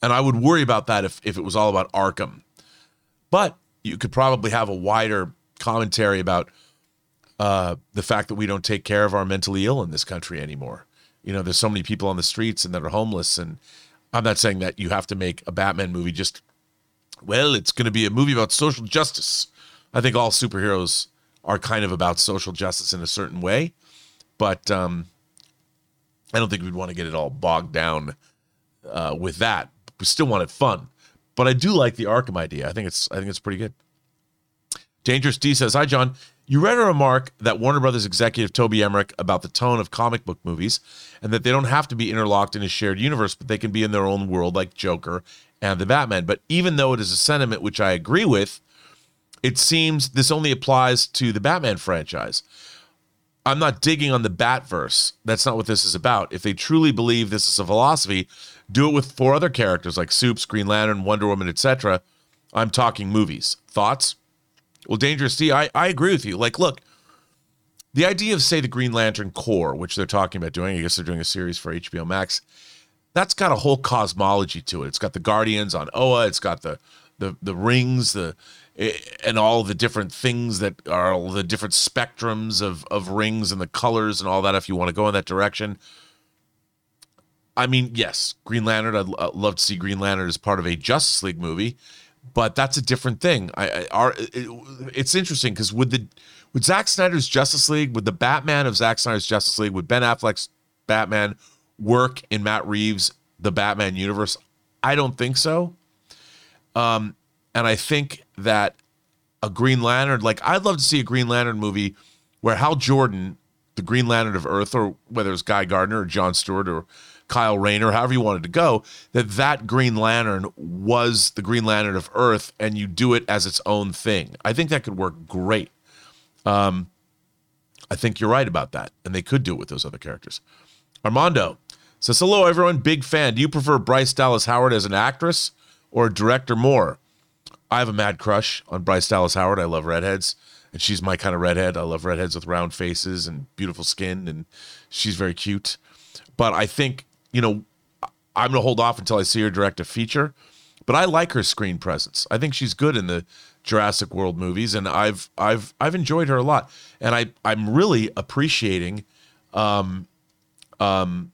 and I would worry about that if if it was all about Arkham. But you could probably have a wider commentary about uh, the fact that we don't take care of our mentally ill in this country anymore. You know, there's so many people on the streets and that are homeless. And I'm not saying that you have to make a Batman movie just, well, it's going to be a movie about social justice. I think all superheroes are kind of about social justice in a certain way. But um, I don't think we'd want to get it all bogged down uh, with that. We still want it fun. But I do like the Arkham idea. I think it's I think it's pretty good. Dangerous D says, Hi John. You read a remark that Warner Brothers executive Toby Emmerich about the tone of comic book movies and that they don't have to be interlocked in a shared universe, but they can be in their own world like Joker and the Batman. But even though it is a sentiment which I agree with, it seems this only applies to the Batman franchise. I'm not digging on the Batverse. That's not what this is about. If they truly believe this is a philosophy, do it with four other characters like Supes, Green Lantern, Wonder Woman, etc. I'm talking movies. Thoughts? Well, Dangerous D, I, I agree with you. Like, look, the idea of, say, the Green Lantern Corps, which they're talking about doing, I guess they're doing a series for HBO Max, that's got a whole cosmology to it. It's got the Guardians on Oa, it's got the the the rings, the eh, and all the different things that are all the different spectrums of of rings and the colors and all that if you want to go in that direction. I mean, yes, Green Lantern. I'd, I'd love to see Green Lantern as part of a Justice League movie, but that's a different thing. I, I are it, it's interesting because with the with Zack Snyder's Justice League, with the Batman of Zack Snyder's Justice League, with Ben Affleck's Batman work in Matt Reeves' the Batman universe? I don't think so. Um, and I think that a Green Lantern, like I'd love to see a Green Lantern movie where Hal Jordan, the Green Lantern of Earth, or whether it's Guy Gardner or John Stewart or Kyle Rayner, however you wanted to go, that that Green Lantern was the Green Lantern of Earth, and you do it as its own thing. I think that could work great. Um, I think you're right about that, and they could do it with those other characters. Armando says, "Hello, everyone. Big fan. Do you prefer Bryce Dallas Howard as an actress or a director more?" I have a mad crush on Bryce Dallas Howard. I love redheads, and she's my kind of redhead. I love redheads with round faces and beautiful skin, and she's very cute. But I think you know, I'm going to hold off until I see her direct a feature. But I like her screen presence. I think she's good in the Jurassic World movies, and I've I've I've enjoyed her a lot. And I I'm really appreciating, um, um,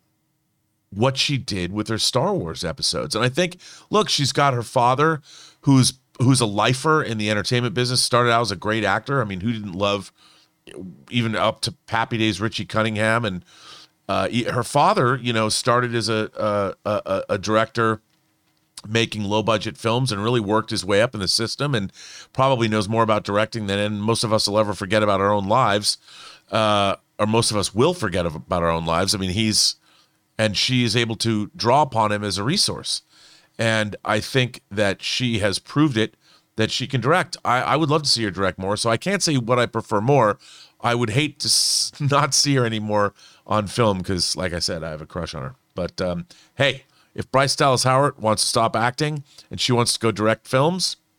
what she did with her Star Wars episodes. And I think, look, she's got her father, who's who's a lifer in the entertainment business. Started out as a great actor. I mean, who didn't love even up to Happy Days Richie Cunningham and uh, her father, you know, started as a, a, a, a director making low budget films and really worked his way up in the system and probably knows more about directing than most of us will ever forget about our own lives uh, or most of us will forget about our own lives i mean he's and she is able to draw upon him as a resource. And i think that she has proved it that she can direct. I, I would love to see her direct more. So i can't say what i prefer more. I would hate to <laughs> not see her anymore on film because, like I said, I have a crush on her. But um, hey, if Bryce Dallas Howard wants to stop acting and she wants to go direct films,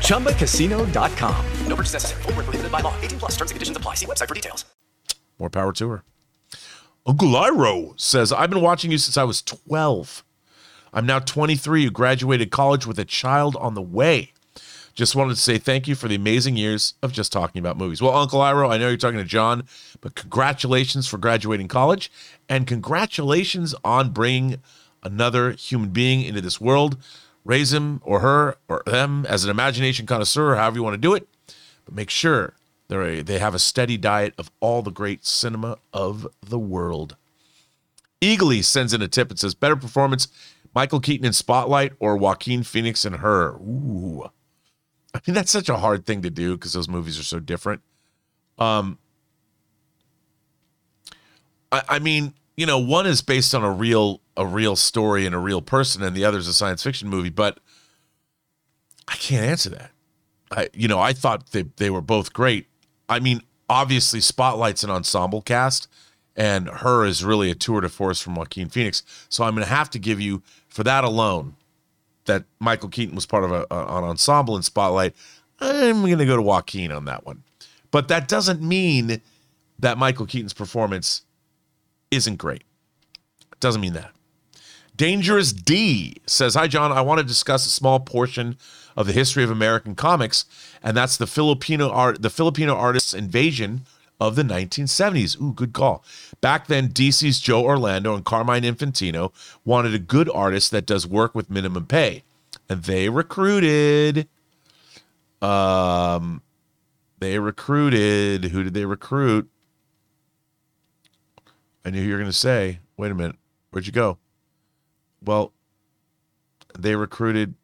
ChumbaCasino.com. No purchase necessary. Void where prohibited by law. 18 plus terms and conditions apply. See website for details. More power to her. Uncle Iro says, I've been watching you since I was 12. I'm now 23 You graduated college with a child on the way. Just wanted to say thank you for the amazing years of just talking about movies. Well, Uncle Iro, I know you're talking to John, but congratulations for graduating college and congratulations on bringing another human being into this world. Raise him or her or them as an imagination connoisseur, however you want to do it, but make sure they're they have a steady diet of all the great cinema of the world. Eagly sends in a tip and says, better performance, Michael Keaton in Spotlight or Joaquin Phoenix in Her. Ooh. I mean, that's such a hard thing to do because those movies are so different. Um, I, I mean, you know, one is based on a real a real story and a real person, and the other is a science fiction movie. But I can't answer that. I, you know, I thought they they were both great. I mean, obviously, Spotlight's an ensemble cast, and her is really a tour de force from Joaquin Phoenix. So I'm going to have to give you for that alone that Michael Keaton was part of a, a, an ensemble in Spotlight. I'm going to go to Joaquin on that one, but that doesn't mean that Michael Keaton's performance isn't great. Doesn't mean that. Dangerous D says, Hi, John. I want to discuss a small portion of the history of American comics, and that's the Filipino art, the Filipino artists' invasion of the 1970s. Ooh, good call. Back then, DC's Joe Orlando and Carmine Infantino wanted a good artist that does work with minimum pay, and they recruited. Um, they recruited. Who did they recruit? I knew you were going to say. Wait a minute. Where'd you go? Well, they recruited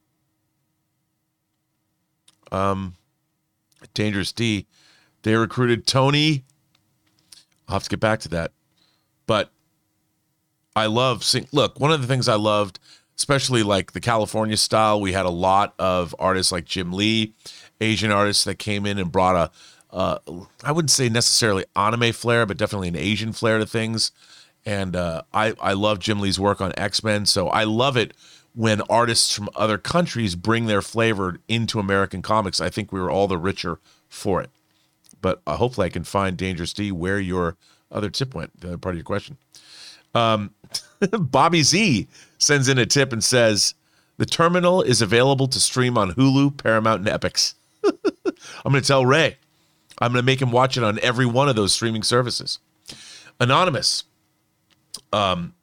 um Dangerous D. They recruited Tony. I'll have to get back to that. But I love seeing look, one of the things I loved, especially like the California style, we had a lot of artists like Jim Lee, Asian artists that came in and brought a uh, I wouldn't say necessarily anime flair, but definitely an Asian flair to things. And uh, I I love Jim Lee's work on X Men, so I love it when artists from other countries bring their flavor into American comics. I think we were all the richer for it. But uh, hopefully, I can find Dangerous D where your other tip went. The other part of your question. Um, <laughs> Bobby Z sends in a tip and says the terminal is available to stream on Hulu, Paramount, and Epix. <laughs> I'm going to tell Ray. I'm going to make him watch it on every one of those streaming services. Anonymous. Um,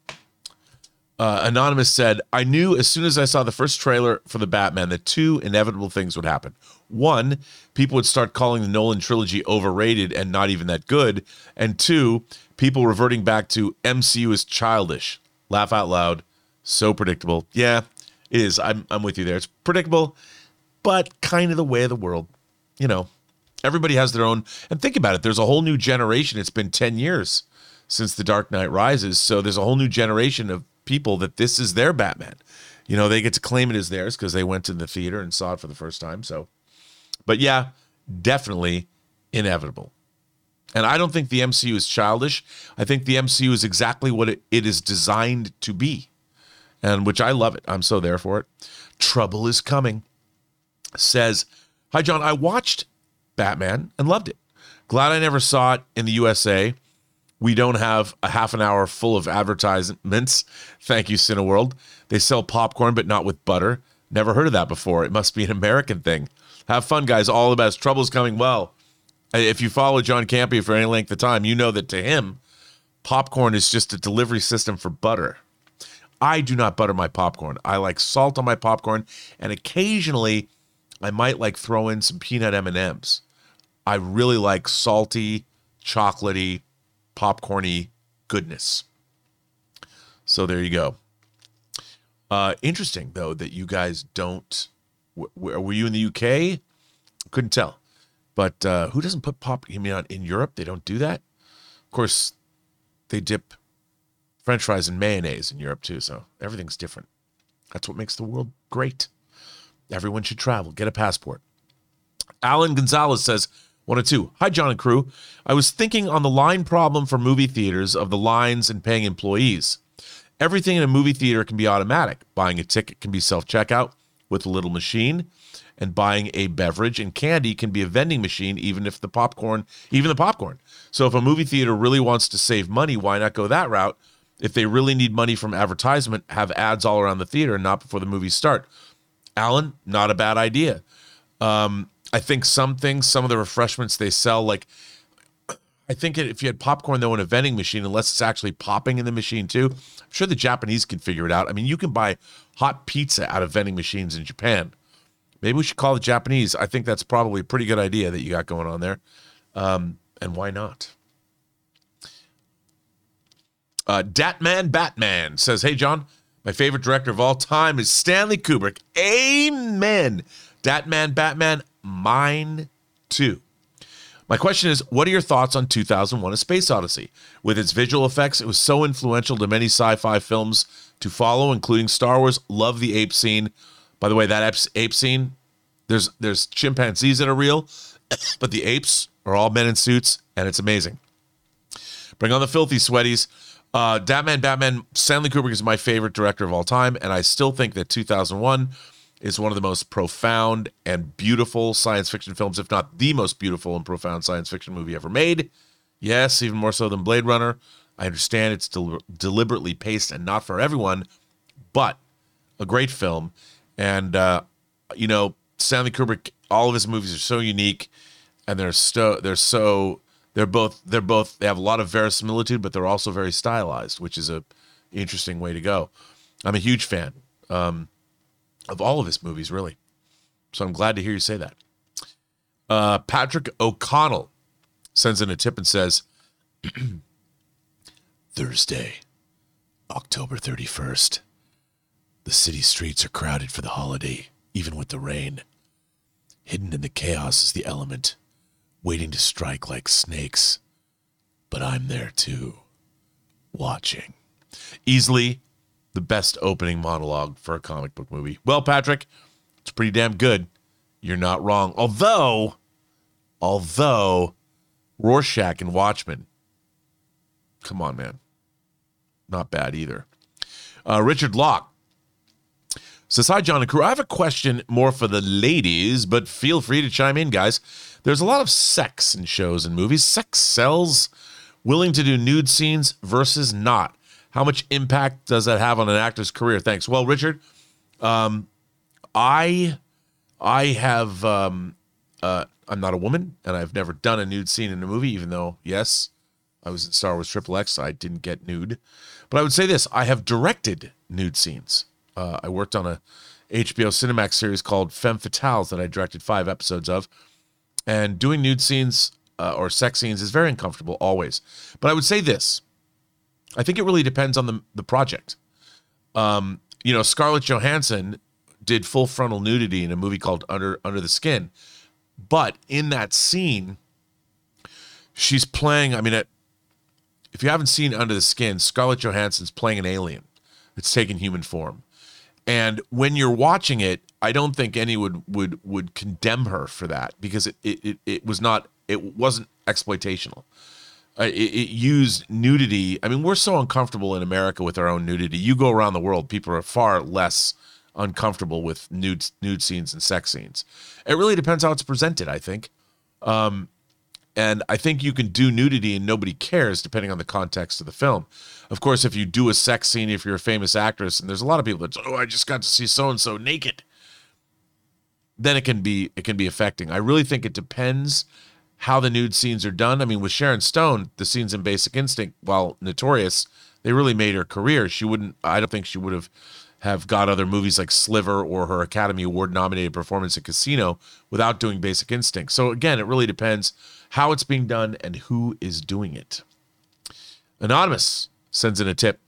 uh, Anonymous said, I knew as soon as I saw the first trailer for the Batman that two inevitable things would happen. One, people would start calling the Nolan trilogy overrated and not even that good. And two, people reverting back to MCU is childish. Laugh out loud. So predictable. Yeah, it is. I'm, I'm with you there. It's predictable, but kind of the way of the world. You know, everybody has their own. And think about it there's a whole new generation. It's been 10 years since The Dark Knight Rises. So there's a whole new generation of people that this is their Batman. You know, they get to claim it as theirs because they went to the theater and saw it for the first time. So, but yeah, definitely inevitable. And I don't think the MCU is childish. I think the MCU is exactly what it, it is designed to be, and which I love it. I'm so there for it. Trouble is coming. Says, Hi, John. I watched Batman and loved it. Glad I never saw it in the USA. We don't have a half an hour full of advertisements. Thank you, Cineworld. They sell popcorn, but not with butter. Never heard of that before. It must be an American thing. Have fun, guys. All the best. Trouble's coming well. If you follow John Campea for any length of time, you know that to him, popcorn is just a delivery system for butter. I do not butter my popcorn. I like salt on my popcorn, and occasionally I might like throw in some peanut M&Ms. I really like salty, chocolatey, popcorny goodness. So there you go. Uh, interesting though that you guys don't. W- were you in the UK? Couldn't tell. But uh, who doesn't put pop? You mean in Europe they don't do that? Of course, they dip French fries in mayonnaise in Europe too. So everything's different. That's what makes the world great. Everyone should travel. Get a passport. Alan Gonzalez says, one or two. Hi, John and crew. I was thinking on the line problem for movie theaters of the lines and paying employees. Everything in a movie theater can be automatic. Buying a ticket can be self checkout with a little machine. and buying a beverage, and candy can be a vending machine, even if the popcorn, even the popcorn. So if a movie theater really wants to save money, why not go that route? If they really need money from advertisement, have ads all around the theater, not before the movies start. Alan, not a bad idea. Um, I think some things, some of the refreshments they sell, like I think if you had popcorn though in a vending machine, unless it's actually popping in the machine too, I'm sure the Japanese can figure it out. I mean, you can buy hot pizza out of vending machines in Japan. Maybe we should call the Japanese. I think that's probably a pretty good idea that you got going on there. Um, and why not? Uh, Datman Batman says, Hey, John, my favorite director of all time is Stanley Kubrick. Amen. Datman Batman, mine too. My question is, what are your thoughts on 2001 A Space Odyssey? With its visual effects, it was so influential to many sci fi films to follow, including Star Wars. Love the ape scene. By the way, that ape scene, there's, there's chimpanzees that are real, <coughs> but the apes are all men in suits, and it's amazing. Bring on the filthy sweaties. Uh, Batman, Batman, Stanley Kubrick is my favorite director of all time, and I still think that 2001 is one of the most profound and beautiful science fiction films, if not the most beautiful and profound science fiction movie ever made. Yes, even more so than Blade Runner. I understand it's del- deliberately paced and not for everyone, but a great film. And, uh, you know, Stanley Kubrick, all of his movies are so unique and they're so, they're so, they're both, they're both, they have a lot of verisimilitude, but they're also very stylized, which is a interesting way to go. I'm a huge fan. Um, of all of his movies, really. So I'm glad to hear you say that. Uh, Patrick O'Connell sends in a tip and says, <clears throat> Thursday, October 31st. The city streets are crowded for the holiday, even with the rain. Hidden in the chaos is the element, waiting to strike like snakes. But I'm there too, watching. Easily the best opening monologue for a comic book movie. Well, Patrick, it's pretty damn good. You're not wrong. Although, although Rorschach and Watchmen, come on, man, not bad either. Uh, Richard Locke says, Hi, John and crew. I have a question more for the ladies, but feel free to chime in, guys. There's a lot of sex in shows and movies. Sex sells. Willing to do nude scenes versus not. How much impact does that have on an actor's career? Thanks. Well, Richard, um, I I have um, uh, I'm not a woman, and I've never done a nude scene in a movie. Even though, yes, I was in Star Wars Triple X, I didn't get nude. But I would say this: I have directed nude scenes. Uh, I worked on a HBO Cinemax series called Femme Fatales that I directed five episodes of, and doing nude scenes uh, or sex scenes is very uncomfortable always. But I would say this I think it really depends on the the project. Um, you know, Scarlett Johansson did full frontal nudity in a movie called Under Under the Skin, but in that scene, she's playing. I mean, it, if you haven't seen Under the Skin, Scarlett Johansson's playing an alien that's taken human form, and when you're watching it, I don't think any would would would condemn her for that because it it, it, it was not it wasn't exploitational uh, it, it, used nudity. I mean, we're so uncomfortable in America with our own nudity. You go around the world, people are far less uncomfortable with nude nude scenes and sex scenes. It really depends how it's presented, I think. Um, and I think you can do nudity and nobody cares depending on the context of the film. Of course, if you do a sex scene, if you're a famous actress, and there's a lot of people that, oh, I just got to see so and so naked, then it can be it can be affecting. I really think it depends how the nude scenes are done. I mean, with Sharon Stone, the scenes in Basic Instinct, while notorious, they really made her career. She wouldn't. I don't think she would have have got other movies like Sliver or her Academy Award nominated performance in Casino without doing Basic Instinct. So again, it really depends how it's being done and who is doing it. Anonymous sends in a tip.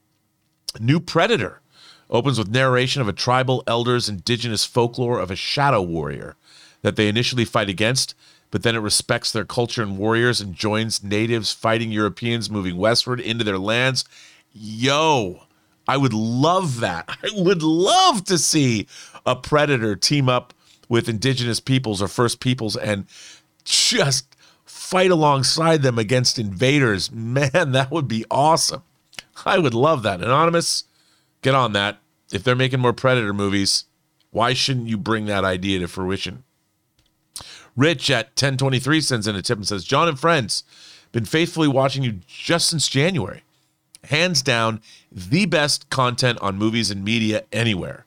New Predator opens with narration of a tribal elder's indigenous folklore of a shadow warrior that they initially fight against but then it respects their culture and warriors and joins natives fighting Europeans moving westward into their lands. Yo, I would love that. <laughs> I would love to see a predator team up with indigenous peoples or first peoples and just fight alongside them against invaders. Man, that would be awesome. I would love that. Anonymous, get on that. If they're making more predator movies, Why shouldn't you bring that idea to fruition? Rich at 1023 sends in a tip and says, John and friends, been faithfully watching you just since January. Hands down, the best content on movies and media anywhere.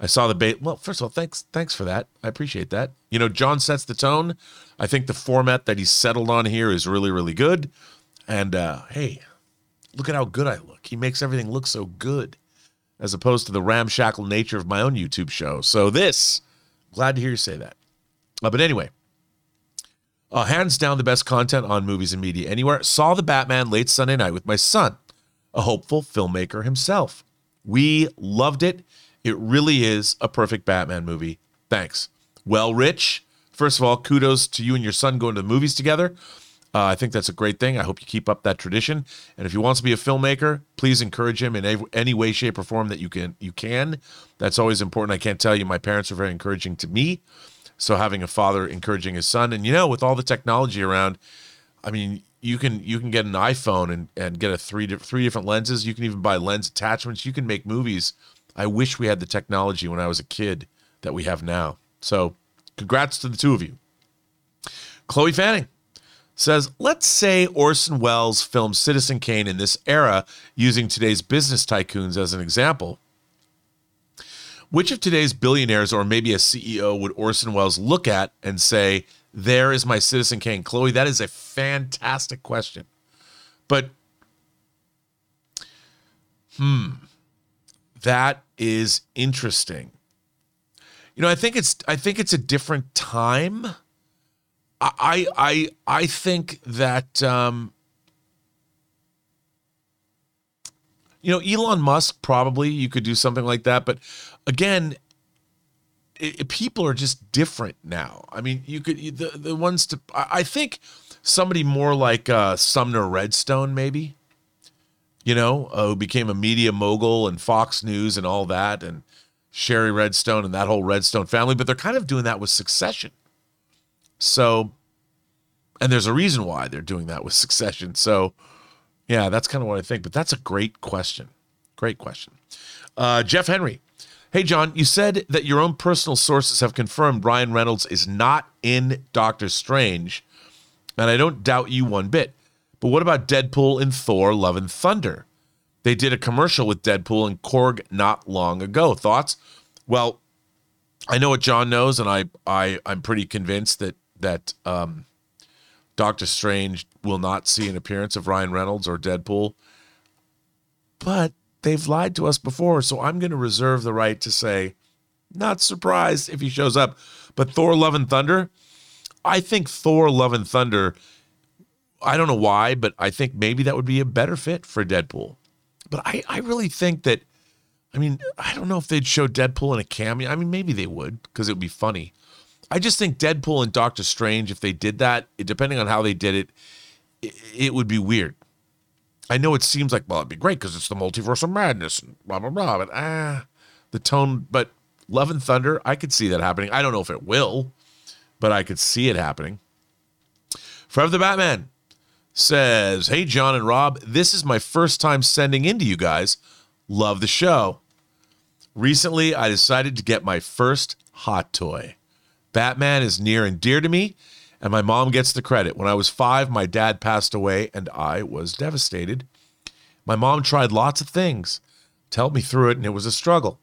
I saw the bait. Well, first of all, thanks, thanks for that. I appreciate that. You know, John sets the tone. I think the format that he's settled on here is really, really good. And uh, hey, look at how good I look. He makes everything look so good, as opposed to the ramshackle nature of my own YouTube show. So this, glad to hear you say that. Uh, but anyway, uh, hands down the best content on movies and media anywhere. Saw the Batman late Sunday night with my son, a hopeful filmmaker himself. We loved it. It really is a perfect Batman movie. Thanks. Well, Rich, first of all, kudos to you and your son going to the movies together. Uh, I think that's a great thing. I hope you keep up that tradition. And if he wants to be a filmmaker, please encourage him in any, any way, shape, or form that you can. You can. That's always important. I can't tell you. My parents are very encouraging to me. So having a father encouraging his son, and you know, with all the technology around, I mean, you can you can get an iPhone and and get a three three different lenses. You can even buy lens attachments. You can make movies. I wish we had the technology when I was a kid that we have now. So, congrats to the two of you. Chloe Fanning says, let's say Orson Welles filmed Citizen Kane in this era using today's business tycoons as an example. Which of today's billionaires or maybe a CEO would Orson Welles look at and say, There is my Citizen Kane? Chloe, that is a fantastic question. But, hmm, that is interesting. You know, I think it's I think it's a different time. I I I think that um, you know Elon Musk probably you could do something like that, but again, it, it, people are just different now. I mean, you could the the ones to I, think somebody more like uh, Sumner Redstone maybe, you know, uh, who became a media mogul and Fox News and all that, and Shari Redstone and that whole Redstone family. But they're kind of doing that with Succession. So, and there's a reason why they're doing that with Succession. So, yeah, that's kind of what I think. But that's a great question. Great question. Uh, Jeff Henry. Hey, John, you said that your own personal sources have confirmed Ryan Reynolds is not in Doctor Strange, and I don't doubt you one bit. But what about Deadpool and Thor Love and Thunder? They did a commercial with Deadpool and Korg not long ago. Thoughts? Well, I know what John knows, and I, I I'm pretty convinced that that um, Doctor Strange will not see an appearance of Ryan Reynolds or Deadpool. But they've lied to us before, so I'm going to reserve the right to say, not surprised if he shows up. But Thor Love and Thunder, I think Thor Love and Thunder, I don't know why, but I think maybe that would be a better fit for Deadpool. But I, I really think that, I mean, I don't know if they'd show Deadpool in a cameo. I mean, maybe they would because it would be funny. I just think Deadpool and Doctor Strange, if they did that, depending on how they did it, it, it would be weird. I know it seems like, well, it'd be great because it's the multiverse of madness and blah, blah, blah. But ah, the tone, but Love and Thunder, I could see that happening. I don't know if it will, but I could see it happening. Forever the Batman says, Hey, John and Rob, this is my first time sending in to you guys. Love the show. Recently, I decided to get my first hot toy. Batman is near and dear to me, and my mom gets the credit. When I was five, my dad passed away, and I was devastated. My mom tried lots of things to help me through it, and it was a struggle.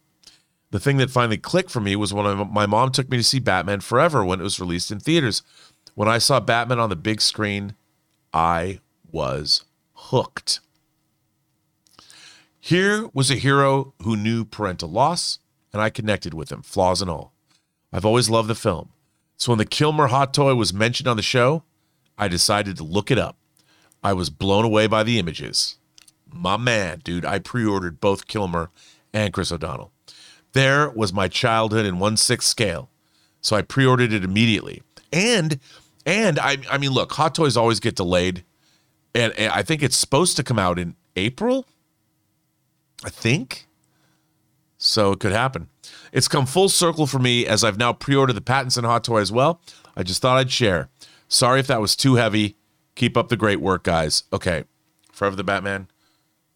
The thing that finally clicked for me was when my mom took me to see Batman Forever when it was released in theaters. When I saw Batman on the big screen, I was hooked. Here was a hero who knew parental loss, and I connected with him, flaws and all. I've always loved the film. So when the Kilmer hot toy was mentioned on the show, I decided to look it up. I was blown away by the images. My man, dude, I pre ordered both Kilmer and Chris O'Donnell. There was my childhood in one sixth scale. So I pre ordered it immediately. And, and I, I mean, look, hot toys always get delayed. And, and I think it's supposed to come out in April. I think. So it could happen. It's come full circle for me as I've now pre ordered the Pattinson Hot Toy as well. I just thought I'd share. Sorry if that was too heavy. Keep up the great work, guys. Okay. Forever the Batman.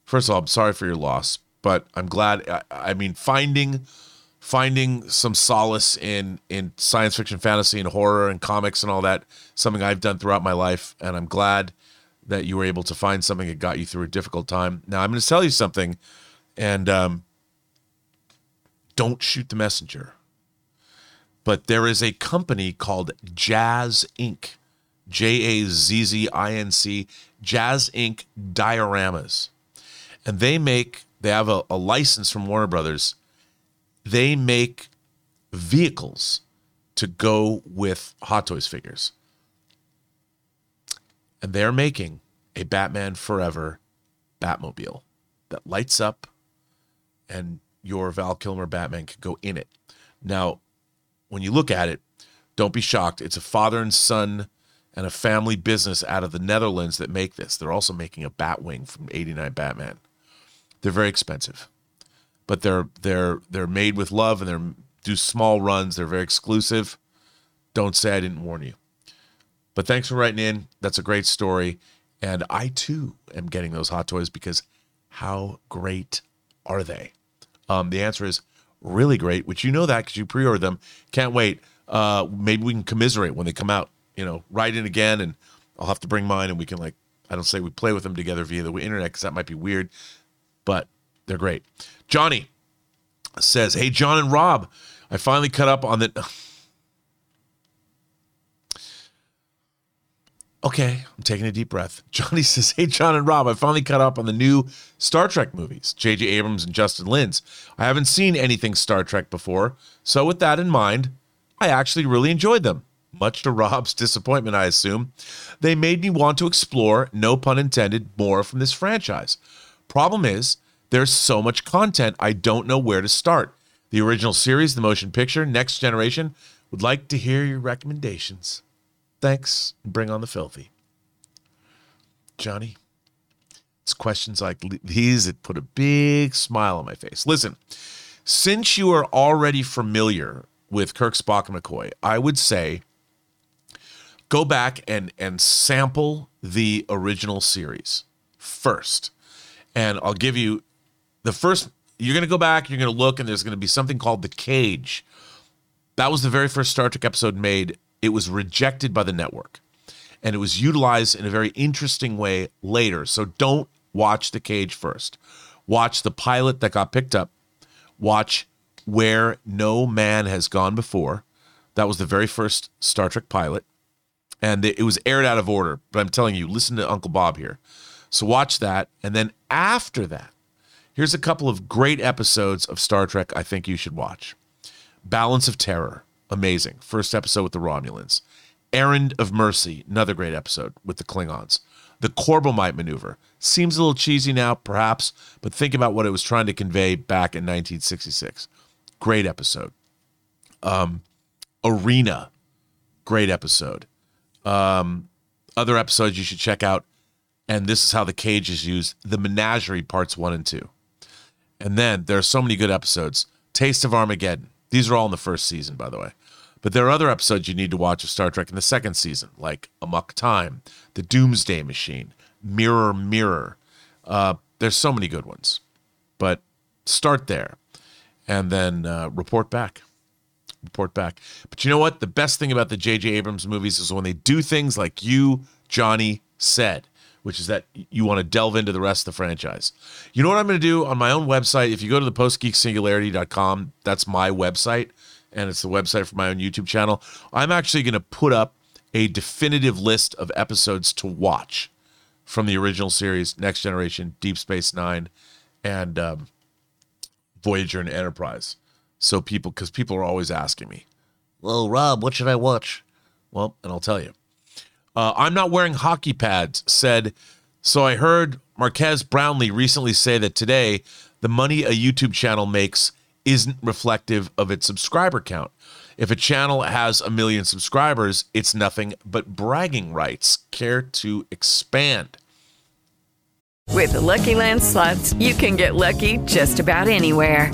First of all, I'm sorry for your loss, but I'm glad. I, I mean, finding finding some solace in in science fiction, fantasy, and horror and comics and all that. Something I've done throughout my life, and I'm glad that you were able to find something that got you through a difficult time. Now I'm going to tell you something, and um, don't shoot the messenger. But there is a company called Jazz Inc. J A Z Z I N C, Jazz Inc. dioramas. And they make, they have a, a license from Warner Brothers. They make vehicles to go with Hot Toys figures. And they're making a Batman Forever Batmobile that lights up and your Val Kilmer Batman could go in it. Now, when you look at it, don't be shocked. It's a father and son and a family business out of the Netherlands that make this. They're also making a Batwing from 89 Batman. They're very expensive. But they're they're they're made with love and they're do small runs. They're very exclusive. Don't say I didn't warn you. But thanks for writing in. That's a great story. And I too am getting those hot toys because how great are they? Um, the answer is really great, which you know that because you pre-ordered them. Can't wait. Uh, maybe we can commiserate when they come out. You know, write in again, and I'll have to bring mine, and we can like I don't say we play with them together via the internet because that might be weird, but they're great. Johnny says, "Hey, John and Rob, I finally cut up on the." <laughs> Okay, I'm taking a deep breath. <laughs> Johnny says, Hey, John and Rob, I finally caught up on the new Star Trek movies, J.J. Abrams and Justin Lin's. I haven't seen anything Star Trek before, so with that in mind, I actually really enjoyed them. Much to Rob's <laughs> disappointment, I assume. They made me want to explore, no pun intended, more from this franchise. Problem is, there's so much content, I don't know where to start. The original series, the motion picture, Next Generation, would like to hear your recommendations. Thanks. Bring on the filthy. Johnny, it's questions like these that put a big smile on my face. Listen, since you are already familiar with Kirk, Spock, and McCoy, I would say go back and and sample the original series first. And I'll give you the first you're going to go back, you're going to look and there's going to be something called The Cage. That was the very first Star Trek episode made it was rejected by the network and it was utilized in a very interesting way later. So don't watch The Cage first. Watch the pilot that got picked up. Watch Where No Man Has Gone Before. That was the very first Star Trek pilot. And it was aired out of order. But I'm telling you, listen to Uncle Bob here. So watch that. And then after that, here's a couple of great episodes of Star Trek I think you should watch Balance of Terror amazing. First episode with the Romulans. Errand of Mercy, another great episode with the Klingons. The Corbomite maneuver seems a little cheesy now, perhaps, but think about what it was trying to convey back in 1966. Great episode. Um, Arena, great episode. Um, other episodes you should check out, and this is how the cage is used. The Menagerie parts one and two, and then there are so many good episodes. Taste of Armageddon. These are all in the first season, by the way. But there are other episodes you need to watch of Star Trek in the second season, like Amok Time, The Doomsday Machine, Mirror Mirror. Uh, there's so many good ones. But start there and then uh, report back. Report back. But you know what? The best thing about the J.J. Abrams movies is when they do things like you, Johnny, said, which is that you want to delve into the rest of the franchise. You know what I'm going to do on my own website? If you go to the postgeeksingularity.com, that's my website and it's the website for my own YouTube channel. I'm actually going to put up a definitive list of episodes to watch from the original series, Next Generation, Deep Space Nine, and um, Voyager and Enterprise. So people, because people are always asking me, well, Rob, what should I watch? Well, and I'll tell you. Uh, I'm not wearing hockey pads, said. So I heard Marques Brownlee recently say that today the money a YouTube channel makes isn't reflective of its subscriber count. If a channel has a million subscribers, it's nothing but bragging rights. Care to expand? With the Lucky Land slots, you can get lucky just about anywhere.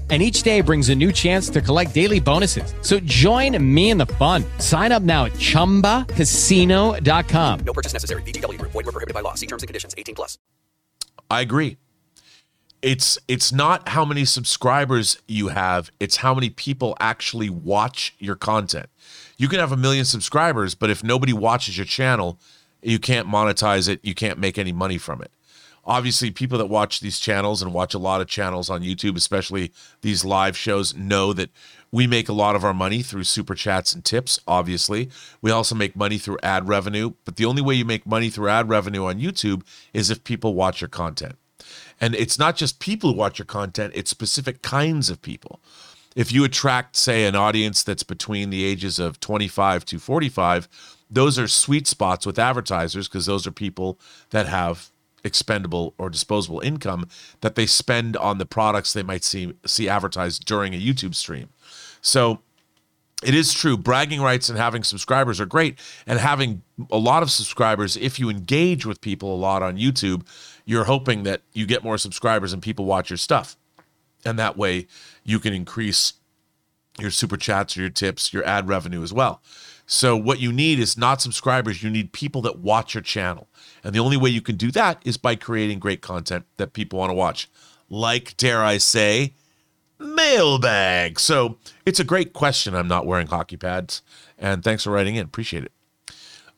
and each day brings a new chance to collect daily bonuses. So join me in the fun. Sign up now at ChumbaCasino.com. No purchase necessary. VGW Group. Void were prohibited by law. See terms and conditions. 18 plus. I agree. It's it's not how many subscribers you have, it's how many people actually watch your content. You can have a million subscribers, but if nobody watches your channel, you can't monetize it, you can't make any money from it. Obviously, people that watch these channels and watch a lot of channels on YouTube, especially these live shows, know that we make a lot of our money through super chats and tips, obviously. We also make money through ad revenue, but the only way you make money through ad revenue on YouTube is if people watch your content. And it's not just people who watch your content, it's specific kinds of people. If you attract, say, an audience that's between the ages of 25 to 45, those are sweet spots with advertisers because those are people that have expendable or disposable income that they spend on the products they might see see advertised during a YouTube stream. So it is true bragging rights and having subscribers are great and having a lot of subscribers if you engage with people a lot on YouTube you're hoping that you get more subscribers and people watch your stuff. And that way you can increase your super chats or your tips your ad revenue as well. So what you need is not subscribers you need people that watch your channel and the only way you can do that is by creating great content that people want to watch like dare i say mailbag. So it's a great question. I'm not wearing hockey pads. And thanks for writing in. Appreciate it.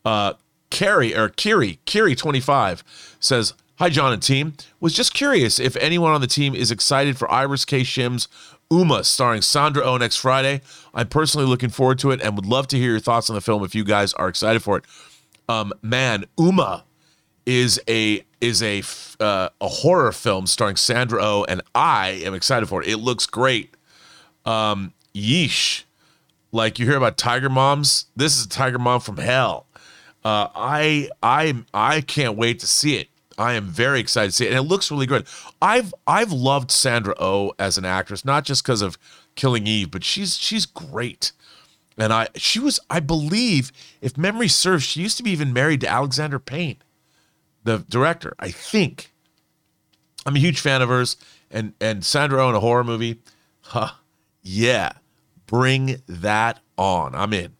Uh, Carrie or Kiri, Kiri 25 says, Hi, John and team. Was just curious if anyone on the team is excited for Iris K. Shim's Umma, starring Sandra Oh next Friday. I'm personally looking forward to it and would love to hear your thoughts on the film if you guys are excited for it. Um, man, Umma is a is a uh, a horror film starring Sandra Oh, and I am excited for it. It looks great. Um, yeesh, like you hear about Tiger Moms. This is a Tiger Mom from hell. Uh, I I I can't wait to see it. I am very excited to see it, and it looks really good. I've I've loved Sandra Oh as an actress, not just because of Killing Eve, but she's she's great. And I she was I believe, if memory serves, she used to be even married to Alexander Payne the director. I think. I'm a huge fan of hers, and and Sandra in a horror movie. Huh, yeah, bring that on. I'm in.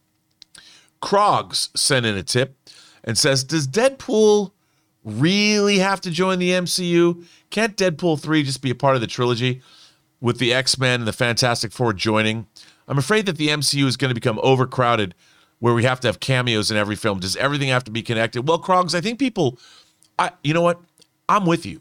Krogs sent in a tip and says, "Does Deadpool really have to join the MCU? Can't Deadpool three just be a part of the trilogy, with the X Men and the Fantastic Four joining? I'm afraid that the MCU is going to become overcrowded." Where we have to have cameos in every film. Does everything have to be connected? Well, Krogs, I think people I you know what? I'm with you.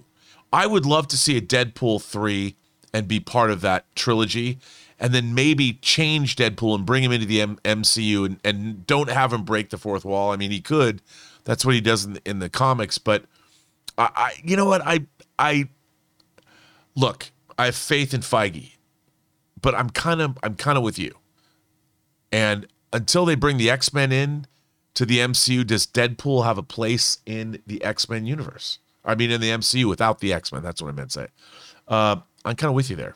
I would love to see a Deadpool 3 and be part of that trilogy and then maybe change Deadpool and bring him into the M- MCU and, and don't have him break the fourth wall. I mean, he could. That's what he does in the, in the comics, but I, I you know what? I I look, I have faith in Feige. But I'm kind of I'm kind of with you. And until they bring the X-Men in to the MCU, does Deadpool have a place in the X Men universe? I mean, in the MCU without the X Men. That's what I meant to say. Uh, I'm kind of with you there.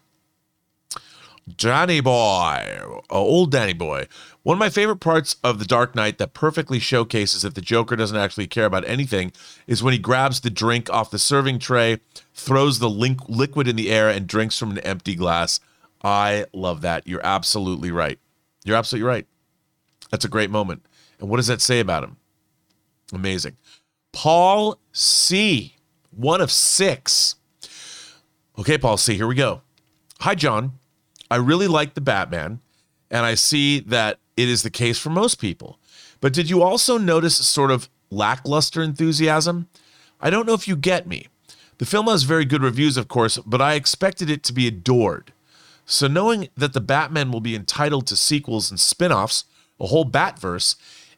Danny Boy, uh, old Danny Boy. One of my favorite parts of The Dark Knight that perfectly showcases that the Joker doesn't actually care about anything is when he grabs the drink off the serving tray, throws the link- liquid in the air, and drinks from an empty glass. I love that. You're absolutely right. You're absolutely right. That's a great moment. And what does that say about him? Amazing. Paul C., one of six. Okay, Paul C., here we go. Hi, John. I really like the Batman, and I see that it is the case for most people. But did you also notice a sort of lackluster enthusiasm? I don't know if you get me. The film has very good reviews, of course, but I expected it to be adored. So, knowing that the Batman will be entitled to sequels and spin offs, a whole Batverse,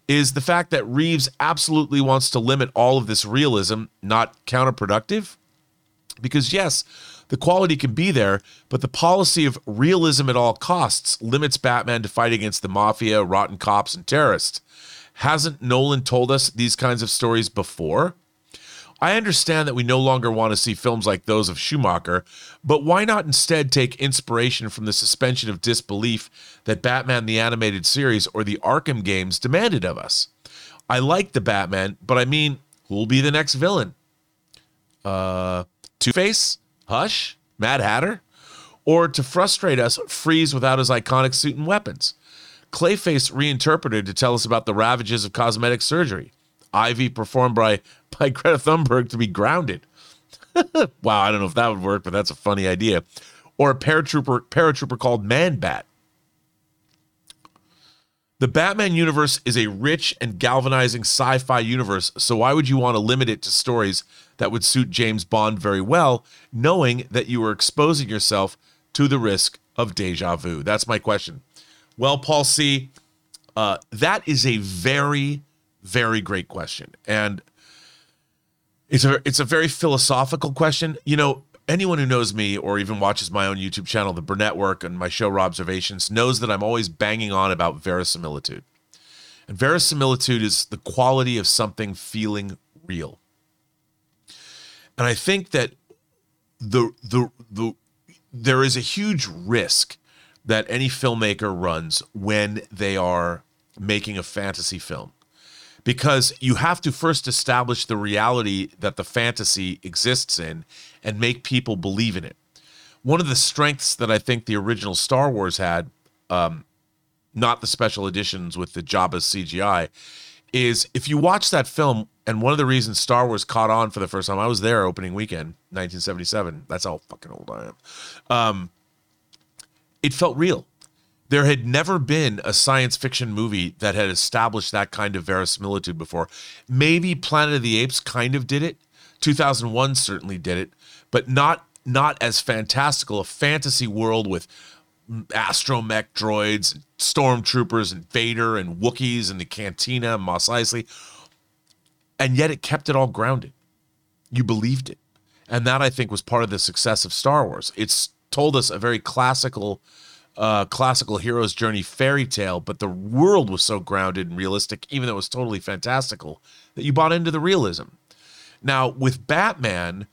is the fact that Reeves absolutely wants to limit all of this realism not counterproductive? Because, yes, The quality can be there, but the policy of realism at all costs limits Batman to fight against the mafia, rotten cops, and terrorists. Hasn't Nolan told us these kinds of stories before? I understand that we no longer want to see films like those of Schumacher, but why not instead take inspiration from the suspension of disbelief that Batman the Animated Series or the Arkham games demanded of us? I like the Batman, but I mean, who'll be the next villain? Uh, Two Face? Hush? Mad Hatter? Or to frustrate us, Freeze without his iconic suit and weapons? Clayface reinterpreted to tell us about the ravages of cosmetic surgery. Ivy performed by, <laughs> by Greta Thunberg to be grounded. <laughs> wow, I don't know if that would work, but that's a funny idea. Or a paratrooper, paratrooper called Man Bat. The Batman universe is a rich and galvanizing sci fi universe, so why would you want to limit it to stories that would suit James Bond very well, knowing that you are exposing yourself to the risk of deja vu? That's my question. Well, Paul C., uh, that is a very, very great question. And it's a it's a very philosophical question. You know, anyone who knows me or even watches my own YouTube channel, the Burnett Work, and my show Robservations, knows that I'm always banging on about verisimilitude. And verisimilitude is the quality of something feeling real. And I think that the the the there is a huge risk that any filmmaker runs when they are making a fantasy film because you have to first establish the reality that the fantasy exists in and make people believe in it. One of the strengths that I think the original Star Wars had, um, not the special editions with the Jabba's CGI, is if you watch that film, and one of the reasons Star Wars caught on for the first time, I was there opening weekend, 1977. That's how fucking old I am. Um, it felt real there had never been a science fiction movie that had established that kind of verisimilitude before. Maybe Planet of the Apes kind of did it. 2001 certainly did it, but not not as fantastical a fantasy world with astromech droids, stormtroopers, and Vader, and Wookiees, and the Cantina, and Mos Eisley. And yet it kept it all grounded. You believed it. And that, I think, was part of the success of Star Wars. It's told us a very classical uh, classical hero's journey fairy tale, but the world was so grounded and realistic, even though it was totally fantastical, that you bought into the realism. Now, with Batman,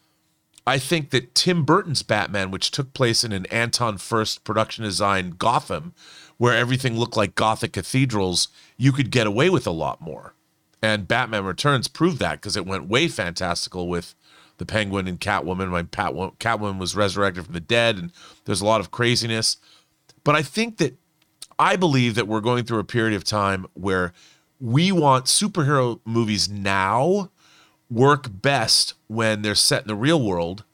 I think that Tim Burton's Batman, which took place in an Anton Furst production design Gotham, where everything looked like Gothic cathedrals, you could get away with a lot more. And Batman Returns proved that because it went way fantastical with the Penguin and Catwoman. My Catwoman was resurrected from the dead, and there's a lot of craziness. But I think that I believe that we're going through a period of time where we want superhero movies now work best when they're set in the real world,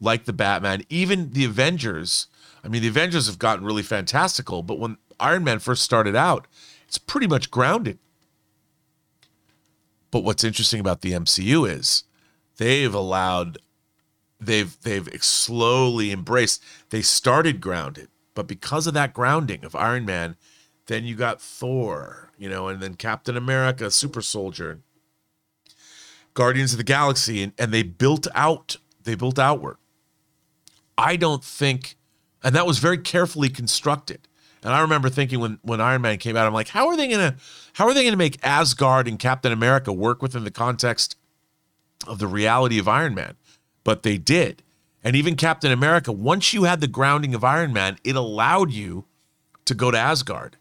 like the Batman, even the Avengers. I mean, the Avengers have gotten really fantastical, but when Iron Man first started out, it's pretty much grounded. But what's interesting about the MCU is they've allowed they've they've slowly embraced. They started grounded but because of that grounding of Iron Man, then you got Thor, you know, and then Captain America, Super Soldier, Guardians of the Galaxy, and, and they built out, they built outward. I don't think, and that was very carefully constructed. And I remember thinking when when Iron Man came out, I'm like, how are they gonna how are they gonna make Asgard and Captain America work within the context of the reality of Iron Man? But they did and even Captain America, once you had the grounding of Iron Man, it allowed you to go to Asgard,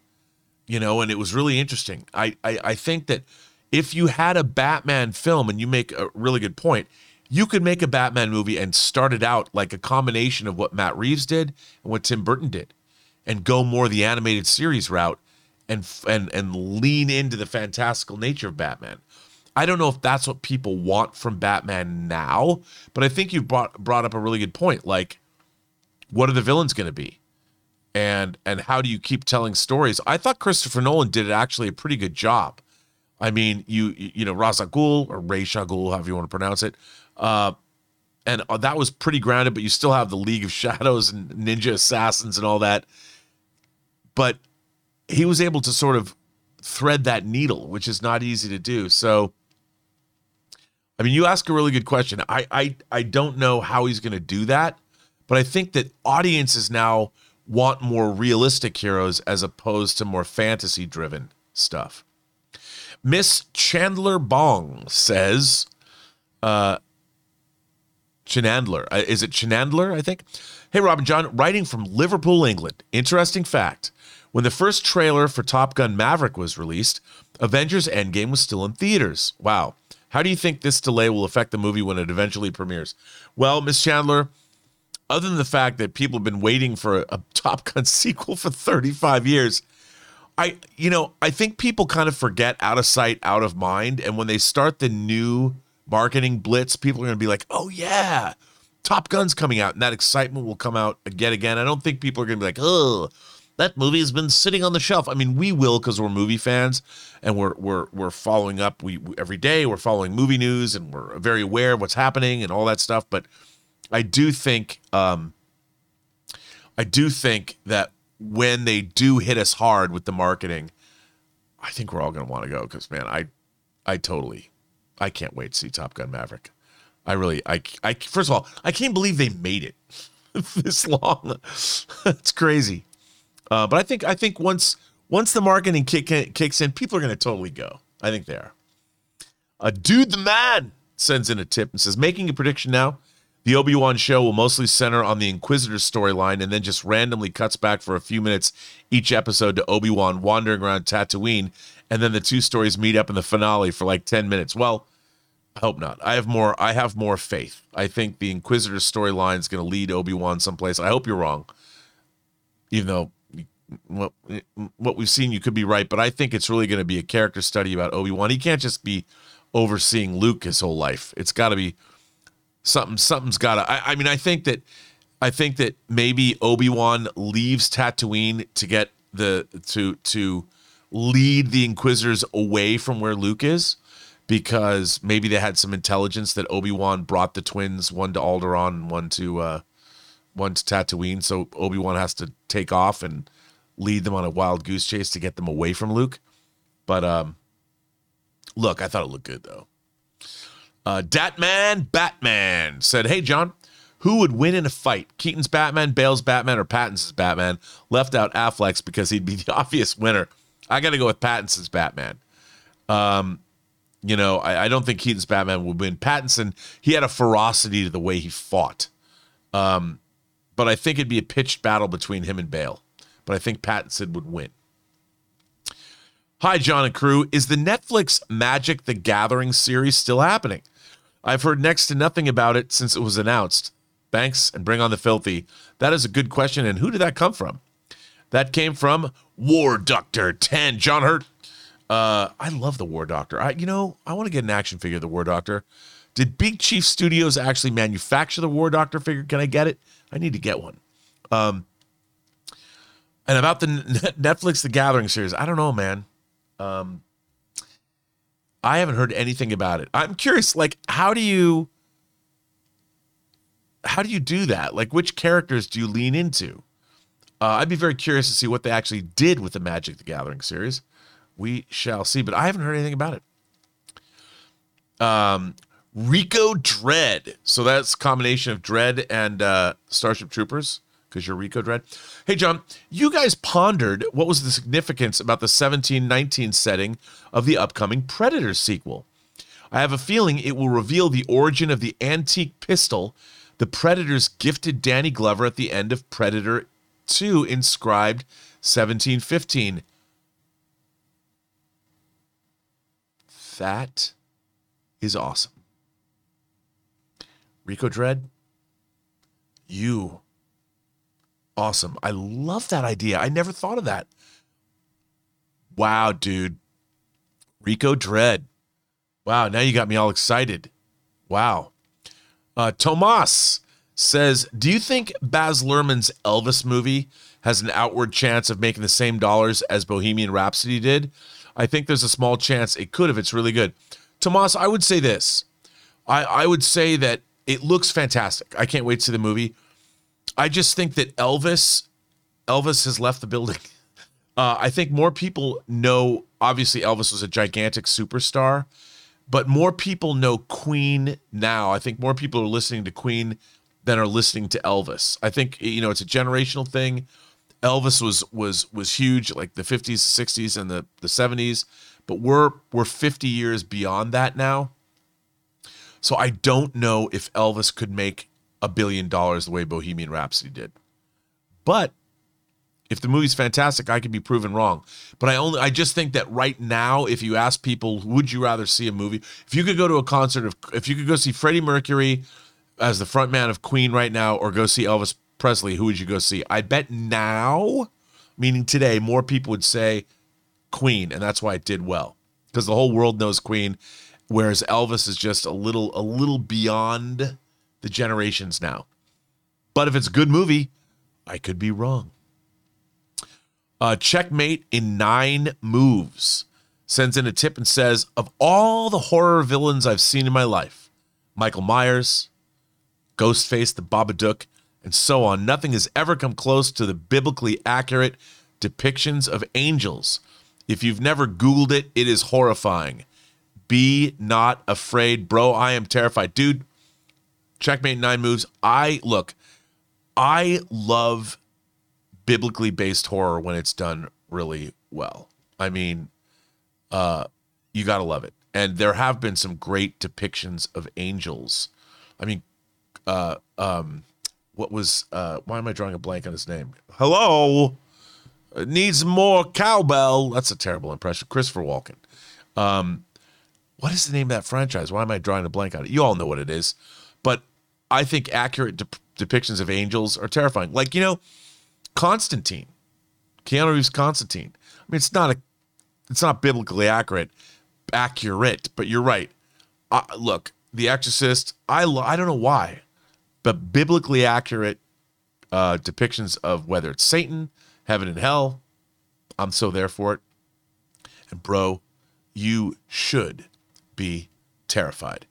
you know, and it was really interesting. I, I, I think that if you had a Batman film, and you make a really good point, you could make a Batman movie and start it out like a combination of what Matt Reeves did and what Tim Burton did, and go more the animated series route, and and and lean into the fantastical nature of Batman. I don't know if that's what people want from Batman now, but I think you brought brought up a really good point. Like, what are the villains going to be, and and how do you keep telling stories? I thought Christopher Nolan did actually a pretty good job. I mean, you you know Ra's al Ghul or Ra's al Ghul, however you want to pronounce it, uh, and uh, that was pretty grounded. But you still have the League of Shadows and Ninja Assassins and all that. But he was able to sort of thread that needle, which is not easy to do. So I mean, you ask a really good question. I I I don't know how he's going to do that, but I think that audiences now want more realistic heroes as opposed to more fantasy driven stuff. Miss Chandler Bong says, uh, Chenandler. Uh, is it Chenandler, I think? Hey, Robin John, writing from Liverpool, England. Interesting fact. When the first trailer for Top Gun Maverick was released, Avengers Endgame was still in theaters. Wow. How do you think this delay will affect the movie when it eventually premieres? Well, Miss Chandler, other than the fact that people have been waiting for a, a Top Gun <laughs> sequel for 35 years, I you know, I think people kind of forget out of sight, out of mind. And when they start the new marketing blitz, people are gonna be like, oh yeah, Top Gun's coming out, and that excitement will come out again again. I don't think people are gonna be like, oh, that movie has been sitting on the shelf. I mean, we will because we're movie fans and we're we're we're following up. We every day we're following movie news and we're very aware of what's happening and all that stuff. But I do think um, I do think that when they do hit us hard with the marketing, I think we're all going to want to go because man, I I totally I can't wait to see Top Gun Maverick. I really I I first of all I can't believe they made it <laughs> this long. <laughs> it's crazy. Uh, but I think I think once once the marketing kick in, kicks in, people are going to totally go. I think they are. A dude the man sends in a tip and says, making a prediction now. The Obi Wan show will mostly center on the Inquisitor storyline and then just randomly cuts back for a few minutes each episode to Obi Wan wandering around Tatooine, and then the two stories meet up in the finale for like ten minutes. Well, I hope not. I have more. I have more faith. I think the Inquisitor storyline is going to lead Obi Wan someplace. I hope you're wrong, even though what what we've seen, you could be right, but I think it's really going to be a character study about Obi Wan. He can't just be overseeing Luke his whole life. It's got to be something. Something's got to. I, I mean, I think that I think that maybe Obi Wan leaves Tatooine to get the to to lead the Inquisitors away from where Luke is, because maybe they had some intelligence that Obi Wan brought the twins, one to Alderaan one to uh, one to Tatooine. So Obi Wan has to take off and lead them on a wild goose chase to get them away from Luke. But um, look, I thought it looked good though. Uh, Datman Batman said, "Hey John, who would win in a fight? Keaton's Batman, Bale's Batman, or Pattinson's Batman? Left out Affleck's because he'd be the <laughs> obvious winner. I got to go with Pattinson's Batman. Um, you know, I, I, don't think Keaton's Batman would win. Pattinson, he had a ferocity to the way he fought. Um, but I think it'd be a pitched battle between him and Bale but I think Pattinson would win. Hi, John and crew. Is the Netflix Magic the Gathering series still happening? I've heard next to nothing about it since it was announced. Thanks and bring on the filthy. That is a good question. And who did that come from? That came from War Doctor 10. John Hurt. Uh, I love the War Doctor. I, you know, I want to get an action figure of the War Doctor. Did Big Chief Studios actually manufacture the War Doctor figure? Can I get it? I need to get one. Um, and about the <laughs> Netflix The Gathering series, I don't know, man. Um, I haven't heard anything about it. I'm curious, like, how do you how do you do that? Like, which characters do you lean into? Uh, I'd be very curious to see what they actually did with the Magic the Gathering series. We shall see, but I haven't heard anything about it. Um, Rico Dread. So that's combination of Dread and uh, Starship Troopers because you're Rico Dread. Hey, John, you guys pondered what was the significance about the 1719 setting of the upcoming Predator sequel. I have a feeling it will reveal the origin of the antique pistol the Predators gifted Danny Glover at the end of Predator 2, inscribed 1715. That is awesome. Rico Dread, you awesome. I love that idea. I never thought of that. Wow, dude. Rico Dread. Wow, now you got me all excited. Wow. Uh, Tomas says, Do you think Baz Luhrmann's Elvis movie has an outward chance of making the same dollars as Bohemian Rhapsody did? I think there's a small chance it could if it's really good. Tomas, I would say this. I, I would say that it looks fantastic. I can't wait to see the movie. I just think that Elvis, Elvis has left the building. <laughs> Uh, I think more people know. Obviously, Elvis was a gigantic superstar, but more people know Queen now. I think more people are listening to Queen than are listening to Elvis. I think you know it's a generational thing. Elvis was was was huge like the 50s, 60s and the the 70s, but we're we're 50 years beyond that now. So I don't know if Elvis could make a billion dollars the way Bohemian Rhapsody did. But if the movie's fantastic, I could be proven wrong. But I only I just think that right now, if you ask people, would you rather see a movie? If you could go to a concert of if you could go see Freddie Mercury as the frontman of Queen right now, or go see Elvis Presley, who would you go see? I bet now, meaning today, more people would say Queen, and that's why it did well. Because the whole world knows Queen, whereas Elvis is just a little a little beyond the generations now. But if it's a good movie, I could be wrong. Uh, checkmate in nine moves sends in a tip and says, Of all the horror villains I've seen in my life, Michael Myers, Ghostface, the Babadook, and so on, nothing has ever come close to the biblically accurate depictions of angels. If you've never Googled it, it is horrifying. Be not afraid, bro. I am terrified. Dude, checkmate nine moves. I look, I love biblically based horror when it's done really well. I mean, uh, you got to love it. And there have been some great depictions of angels. I mean, uh, um, what was, uh, why am I drawing a blank on his name? Hello? It needs more cowbell. That's a terrible impression. Christopher Walken. Um, what is the name of that franchise? Why am I drawing a blank on it? You all know what it is. But I think accurate de- depictions of angels are terrifying. Like, you know, Constantine, Keanu Reeves Constantine. I mean, it's not a, it's not biblically accurate, accurate, but you're right. Uh, look, The Exorcist. I lo- I don't know why, but biblically accurate uh, depictions of whether it's Satan, heaven and hell. I'm so there for it. And bro, you should be terrified.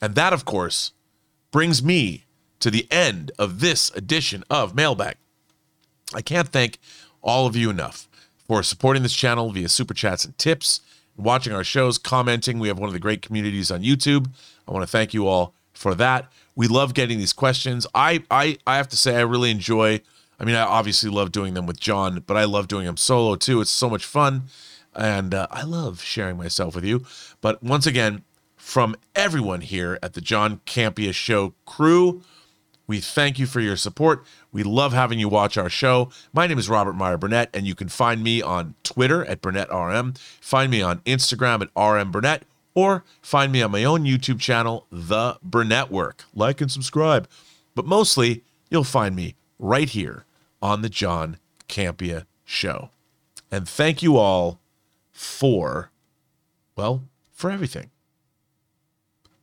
And that, of course, brings me to the end of this edition of Mailbag. I can't thank all of you enough for supporting this channel via super chats and tips, watching our shows, commenting. We have one of the great communities on YouTube. I want to thank you all for that. We love getting these questions. I I I have to say I really enjoy I mean, I obviously love doing them with John, but I love doing them solo too. It's so much fun. And uh, I love sharing myself with you. But once again, from everyone here at the John Campea Show crew, we thank you for your support. We love having you watch our show. My name is Robert Meyer Burnett, and you can find me on Twitter at BurnettRM, find me on Instagram at RM Burnett, or find me on my own YouTube channel, The Burnett Work. Like and subscribe. But mostly, you'll find me right here on the John Campea Show. And thank you all for, well, for everything.